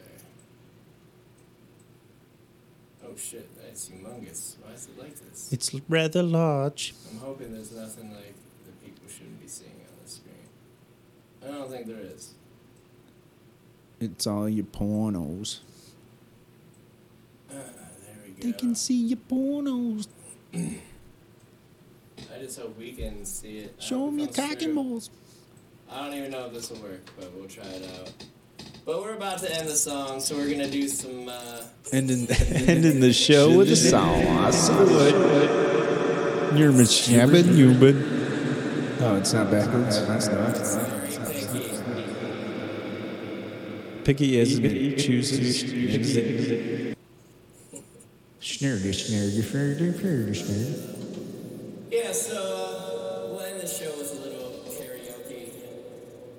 Speaker 2: Oh shit, that's humongous. Why is it like this?
Speaker 1: It's rather large.
Speaker 2: I'm hoping there's nothing like that people shouldn't be seeing on the screen. I don't think there is.
Speaker 1: It's all your pornos.
Speaker 2: Uh, there we go.
Speaker 1: They can see your pornos.
Speaker 2: I just hope we can see it. I
Speaker 1: Show
Speaker 2: hope
Speaker 1: them your
Speaker 2: comes
Speaker 1: cock and balls.
Speaker 2: I don't even know if this will work, but we'll try it out. But we're about to end the song, so we're gonna do some. Uh,
Speaker 1: Ending, ending the show with a song. I saw it. You're Mishabin, you but. Oh, it's not backwards. It's not.
Speaker 2: very picky.
Speaker 1: Picky as it chooses. Schnurdy, schnurdy, schnurdy, schnurdy, schnurdy.
Speaker 2: Yeah, so uh, we'll end the show with a little karaoke.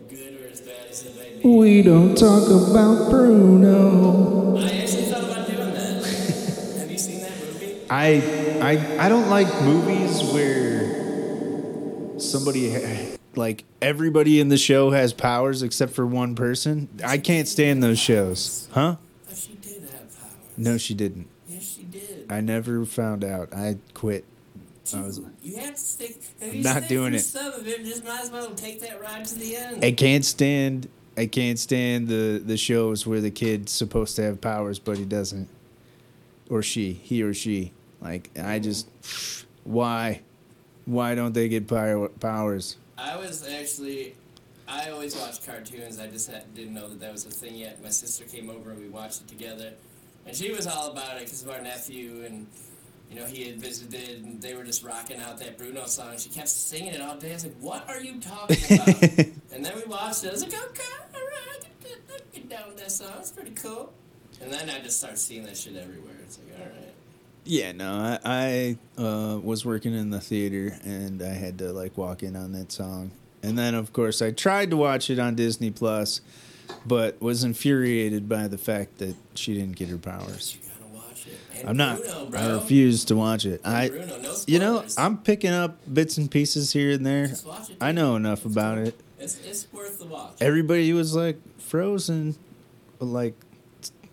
Speaker 2: Good or as bad as it may be.
Speaker 1: We don't talk about Bruno.
Speaker 2: I actually thought about doing that. Have you seen that movie?
Speaker 1: I, I, I don't like movies where somebody like everybody in the show has powers except for one person. I can't stand those shows. Huh?
Speaker 2: Oh, she did have powers.
Speaker 1: No, she didn't.
Speaker 2: Yes, she did.
Speaker 1: I never found out. I quit. I was
Speaker 2: you have to stick. You
Speaker 1: Not doing it.
Speaker 2: Some of it, just might as well take that ride to the end.
Speaker 1: I can't stand I can't stand the the shows where the kid's supposed to have powers but he doesn't. Or she, he or she. Like I just why why don't they get power, powers?
Speaker 2: I was actually, I always watched cartoons. I just had, didn't know that that was a thing yet. My sister came over and we watched it together, and she was all about it because of our nephew and. You know, he had visited, and they were just rocking out that Bruno song. She kept singing it all day. I was like, "What are you talking about?" and then we watched it. I was like, "Okay, all right, I can, I can get down with that song. It's pretty cool." And then I just started seeing that shit everywhere. It's like, all right.
Speaker 1: Yeah, no, I, I uh, was working in the theater and I had to like walk in on that song. And then, of course, I tried to watch it on Disney Plus, but was infuriated by the fact that she didn't get her powers.
Speaker 2: You gotta watch it. And
Speaker 1: I'm not.
Speaker 2: Bruno.
Speaker 1: I refuse to watch it. I,
Speaker 2: Bruno, no
Speaker 1: you know. I'm picking up bits and pieces here and there.
Speaker 2: It,
Speaker 1: I know enough about it.
Speaker 2: It's, it's worth the watch.
Speaker 1: Everybody was like Frozen, like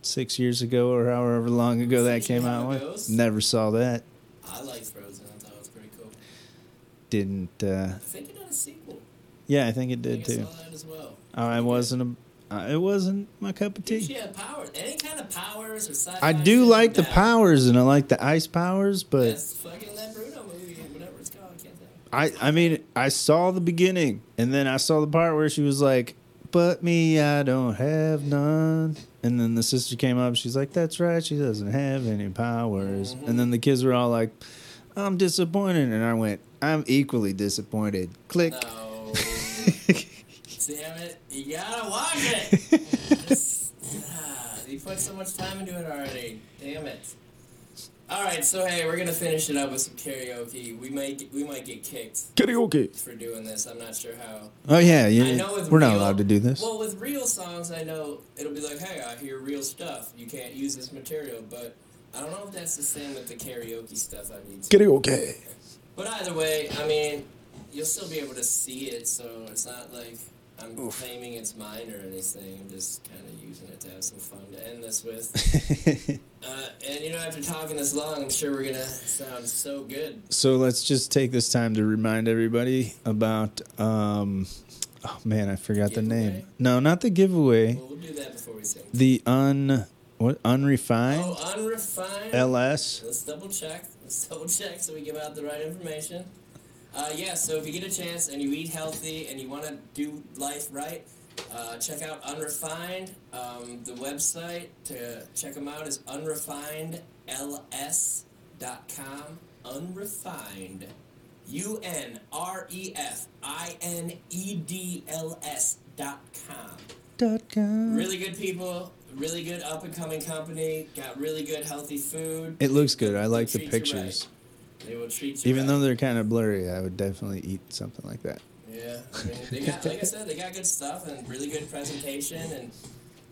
Speaker 1: six years ago or however long ago that came out. Never saw that.
Speaker 2: I liked Frozen. I thought it was pretty cool.
Speaker 1: Didn't. uh
Speaker 2: I think it had a sequel.
Speaker 1: Yeah, I think it
Speaker 2: I
Speaker 1: did
Speaker 2: think I
Speaker 1: too.
Speaker 2: saw that as well.
Speaker 1: Oh, I wasn't a. Uh, it wasn't my cup of tea.
Speaker 2: had powers. Any kind of powers or sci-fi.
Speaker 1: I do like the powers and I like the ice powers, but
Speaker 2: That's fucking that Bruno movie, whatever it's called. I can't think.
Speaker 1: I I mean I saw the beginning and then I saw the part where she was like, "But me, I don't have none." And then the sister came up. She's like, "That's right. She doesn't have any powers." And then the kids were all like, "I'm disappointed," and I went, "I'm equally disappointed." Click.
Speaker 2: No. Damn it! You gotta watch it. Just- ah, you put so much time into it already. Damn it. All right, so hey, we're gonna finish it up with some karaoke. We might get, we might get kicked
Speaker 1: Karaoke.
Speaker 2: for doing this. I'm not sure how.
Speaker 1: Oh yeah, yeah.
Speaker 2: I know with
Speaker 1: We're not allowed to do this.
Speaker 2: Well, with real songs, I know it'll be like, hey, I hear real stuff. You can't use this material, but I don't know if that's the same with the karaoke stuff. I need to.
Speaker 1: Karaoke.
Speaker 2: But either way, I mean, you'll still be able to see it, so it's not like I'm claiming it's mine or anything. I'm just kind of using it to have some fun to end this with. Uh, and you know, after talking this long, I'm sure we're gonna sound so good.
Speaker 1: So let's just take this time to remind everybody about. Um, oh man, I forgot the name. No, not the giveaway.
Speaker 2: Well, we'll do that before we sing.
Speaker 1: The un what unrefined
Speaker 2: Oh, unrefined.
Speaker 1: LS.
Speaker 2: Let's double check. Let's double check so we give out the right information. Uh, yeah, so if you get a chance and you eat healthy and you want to do life right, uh, check out Unrefined. Um, the website to check them out is unrefinedls.com. Unrefined. U N R E F I N E D L S dot com.
Speaker 1: Dot com.
Speaker 2: Really good people, really good up and coming company, got really good healthy food.
Speaker 1: It looks good. I like the
Speaker 2: treat you
Speaker 1: pictures.
Speaker 2: They will treat you
Speaker 1: Even though they're kind of blurry, I would definitely eat something like that.
Speaker 2: Yeah, I mean, they got like I said, they got good stuff and really good presentation, and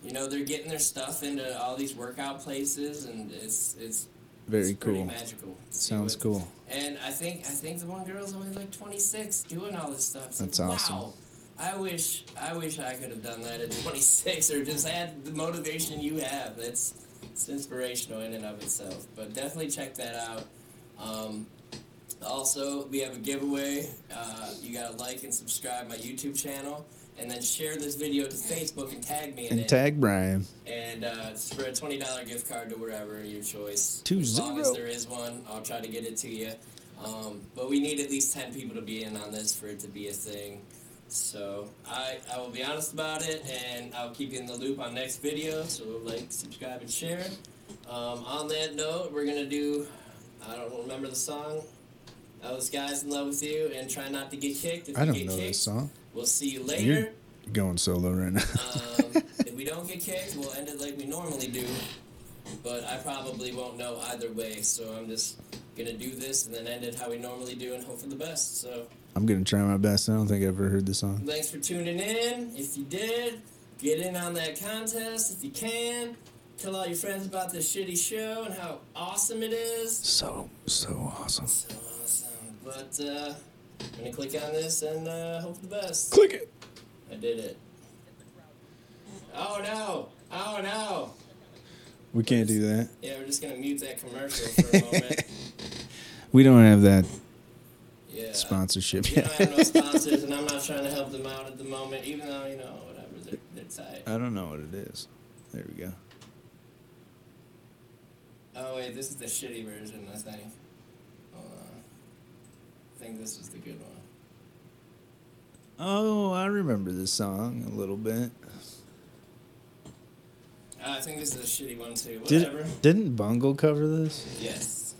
Speaker 2: you know they're getting their stuff into all these workout places, and it's it's
Speaker 1: Very
Speaker 2: it's
Speaker 1: cool.
Speaker 2: magical.
Speaker 1: Sounds cool.
Speaker 2: And I think I think the one girl's only like 26 doing all this stuff. It's
Speaker 1: That's
Speaker 2: like,
Speaker 1: awesome.
Speaker 2: Wow. I wish I wish I could have done that at 26 or just had the motivation you have. It's it's inspirational in and of itself. But definitely check that out. Um, also, we have a giveaway. Uh, you gotta like and subscribe my YouTube channel, and then share this video to Facebook and tag me in
Speaker 1: And
Speaker 2: it.
Speaker 1: tag Brian.
Speaker 2: And uh, it's for a twenty dollar gift card to wherever your choice.
Speaker 1: Two
Speaker 2: as long as there is one, I'll try to get it to you. Um, but we need at least ten people to be in on this for it to be a thing. So I I will be honest about it, and I'll keep you in the loop on next video. So like, subscribe, and share. Um, on that note, we're gonna do. I don't remember the song. I was guys in love with you, and try not to get kicked. If
Speaker 1: I don't know
Speaker 2: kicked,
Speaker 1: this song.
Speaker 2: We'll see you later.
Speaker 1: You're going solo right now.
Speaker 2: Um, if we don't get kicked, we'll end it like we normally do. But I probably won't know either way, so I'm just gonna do this and then end it how we normally do and hope for the best. So
Speaker 1: I'm gonna try my best. I don't think I've ever heard the song.
Speaker 2: thanks for tuning in. If you did, get in on that contest if you can. Tell all your friends about this shitty show and how awesome it is.
Speaker 1: So so awesome.
Speaker 2: So awesome. But uh, I'm gonna click on this and uh, hope for the best.
Speaker 1: Click it.
Speaker 2: I did it. Oh no! Oh no!
Speaker 1: We can't do that.
Speaker 2: Yeah, we're just gonna mute that commercial for a moment.
Speaker 1: We don't have that
Speaker 2: Yeah.
Speaker 1: sponsorship yet.
Speaker 2: have no sponsors, and I'm not trying to help them out at the moment, even though you know whatever they're, they're tight.
Speaker 1: I don't know what it is. There we go.
Speaker 2: Oh wait, this is the shitty version, I think. Hold on. I think this is the good one.
Speaker 1: Oh, I remember this song a little bit.
Speaker 2: Uh, I think this is a shitty one too.
Speaker 1: Did
Speaker 2: Whatever.
Speaker 1: didn't Bungle cover this?
Speaker 2: Yes.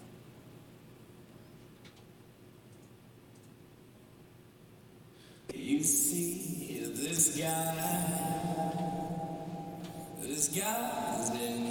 Speaker 2: You see this guy. This guy's in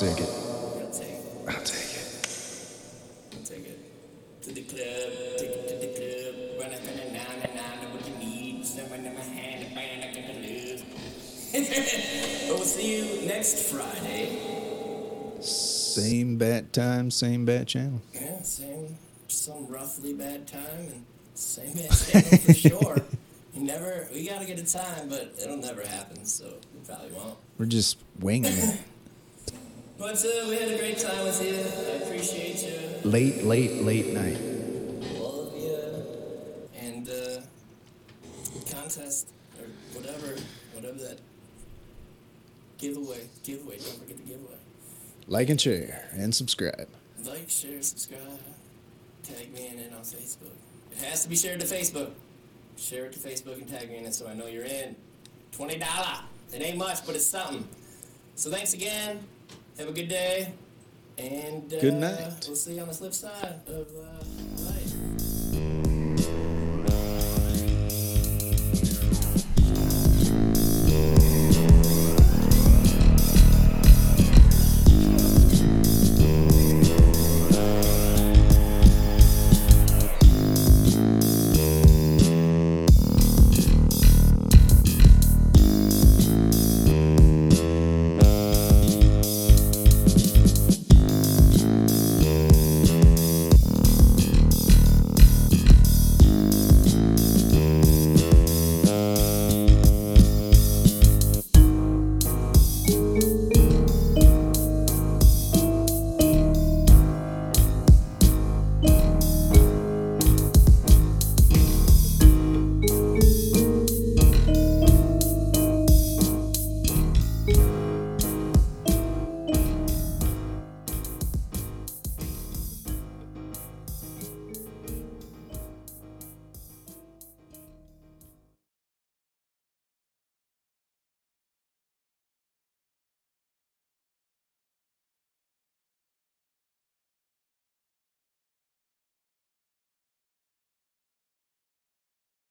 Speaker 2: take it. I'll
Speaker 1: take, it.
Speaker 2: I'll take
Speaker 1: it.
Speaker 2: I'll take it to the club. Take it to the club. Run up and down and down. Know what you need. Someone in my hand. and bang, I can lose. but we'll see you next Friday.
Speaker 1: Same bat time, same bat channel.
Speaker 2: Yeah, same, some roughly bad time and same bad channel for sure. You never, we gotta get a time, but it'll never happen, so we probably won't.
Speaker 1: We're just winging it.
Speaker 2: We had a great time with you. I appreciate you.
Speaker 1: Late, late, late night.
Speaker 2: Love you. And uh, contest or whatever, whatever that giveaway, giveaway. Don't forget the giveaway.
Speaker 1: Like and share and subscribe.
Speaker 2: Like, share, subscribe. Tag me in it on Facebook. It has to be shared to Facebook. Share it to Facebook and tag me in it so I know you're in. Twenty dollar. It ain't much, but it's something. So thanks again. Have a good day. And uh,
Speaker 1: Good night.
Speaker 2: We'll see you on the flip side of uh, life.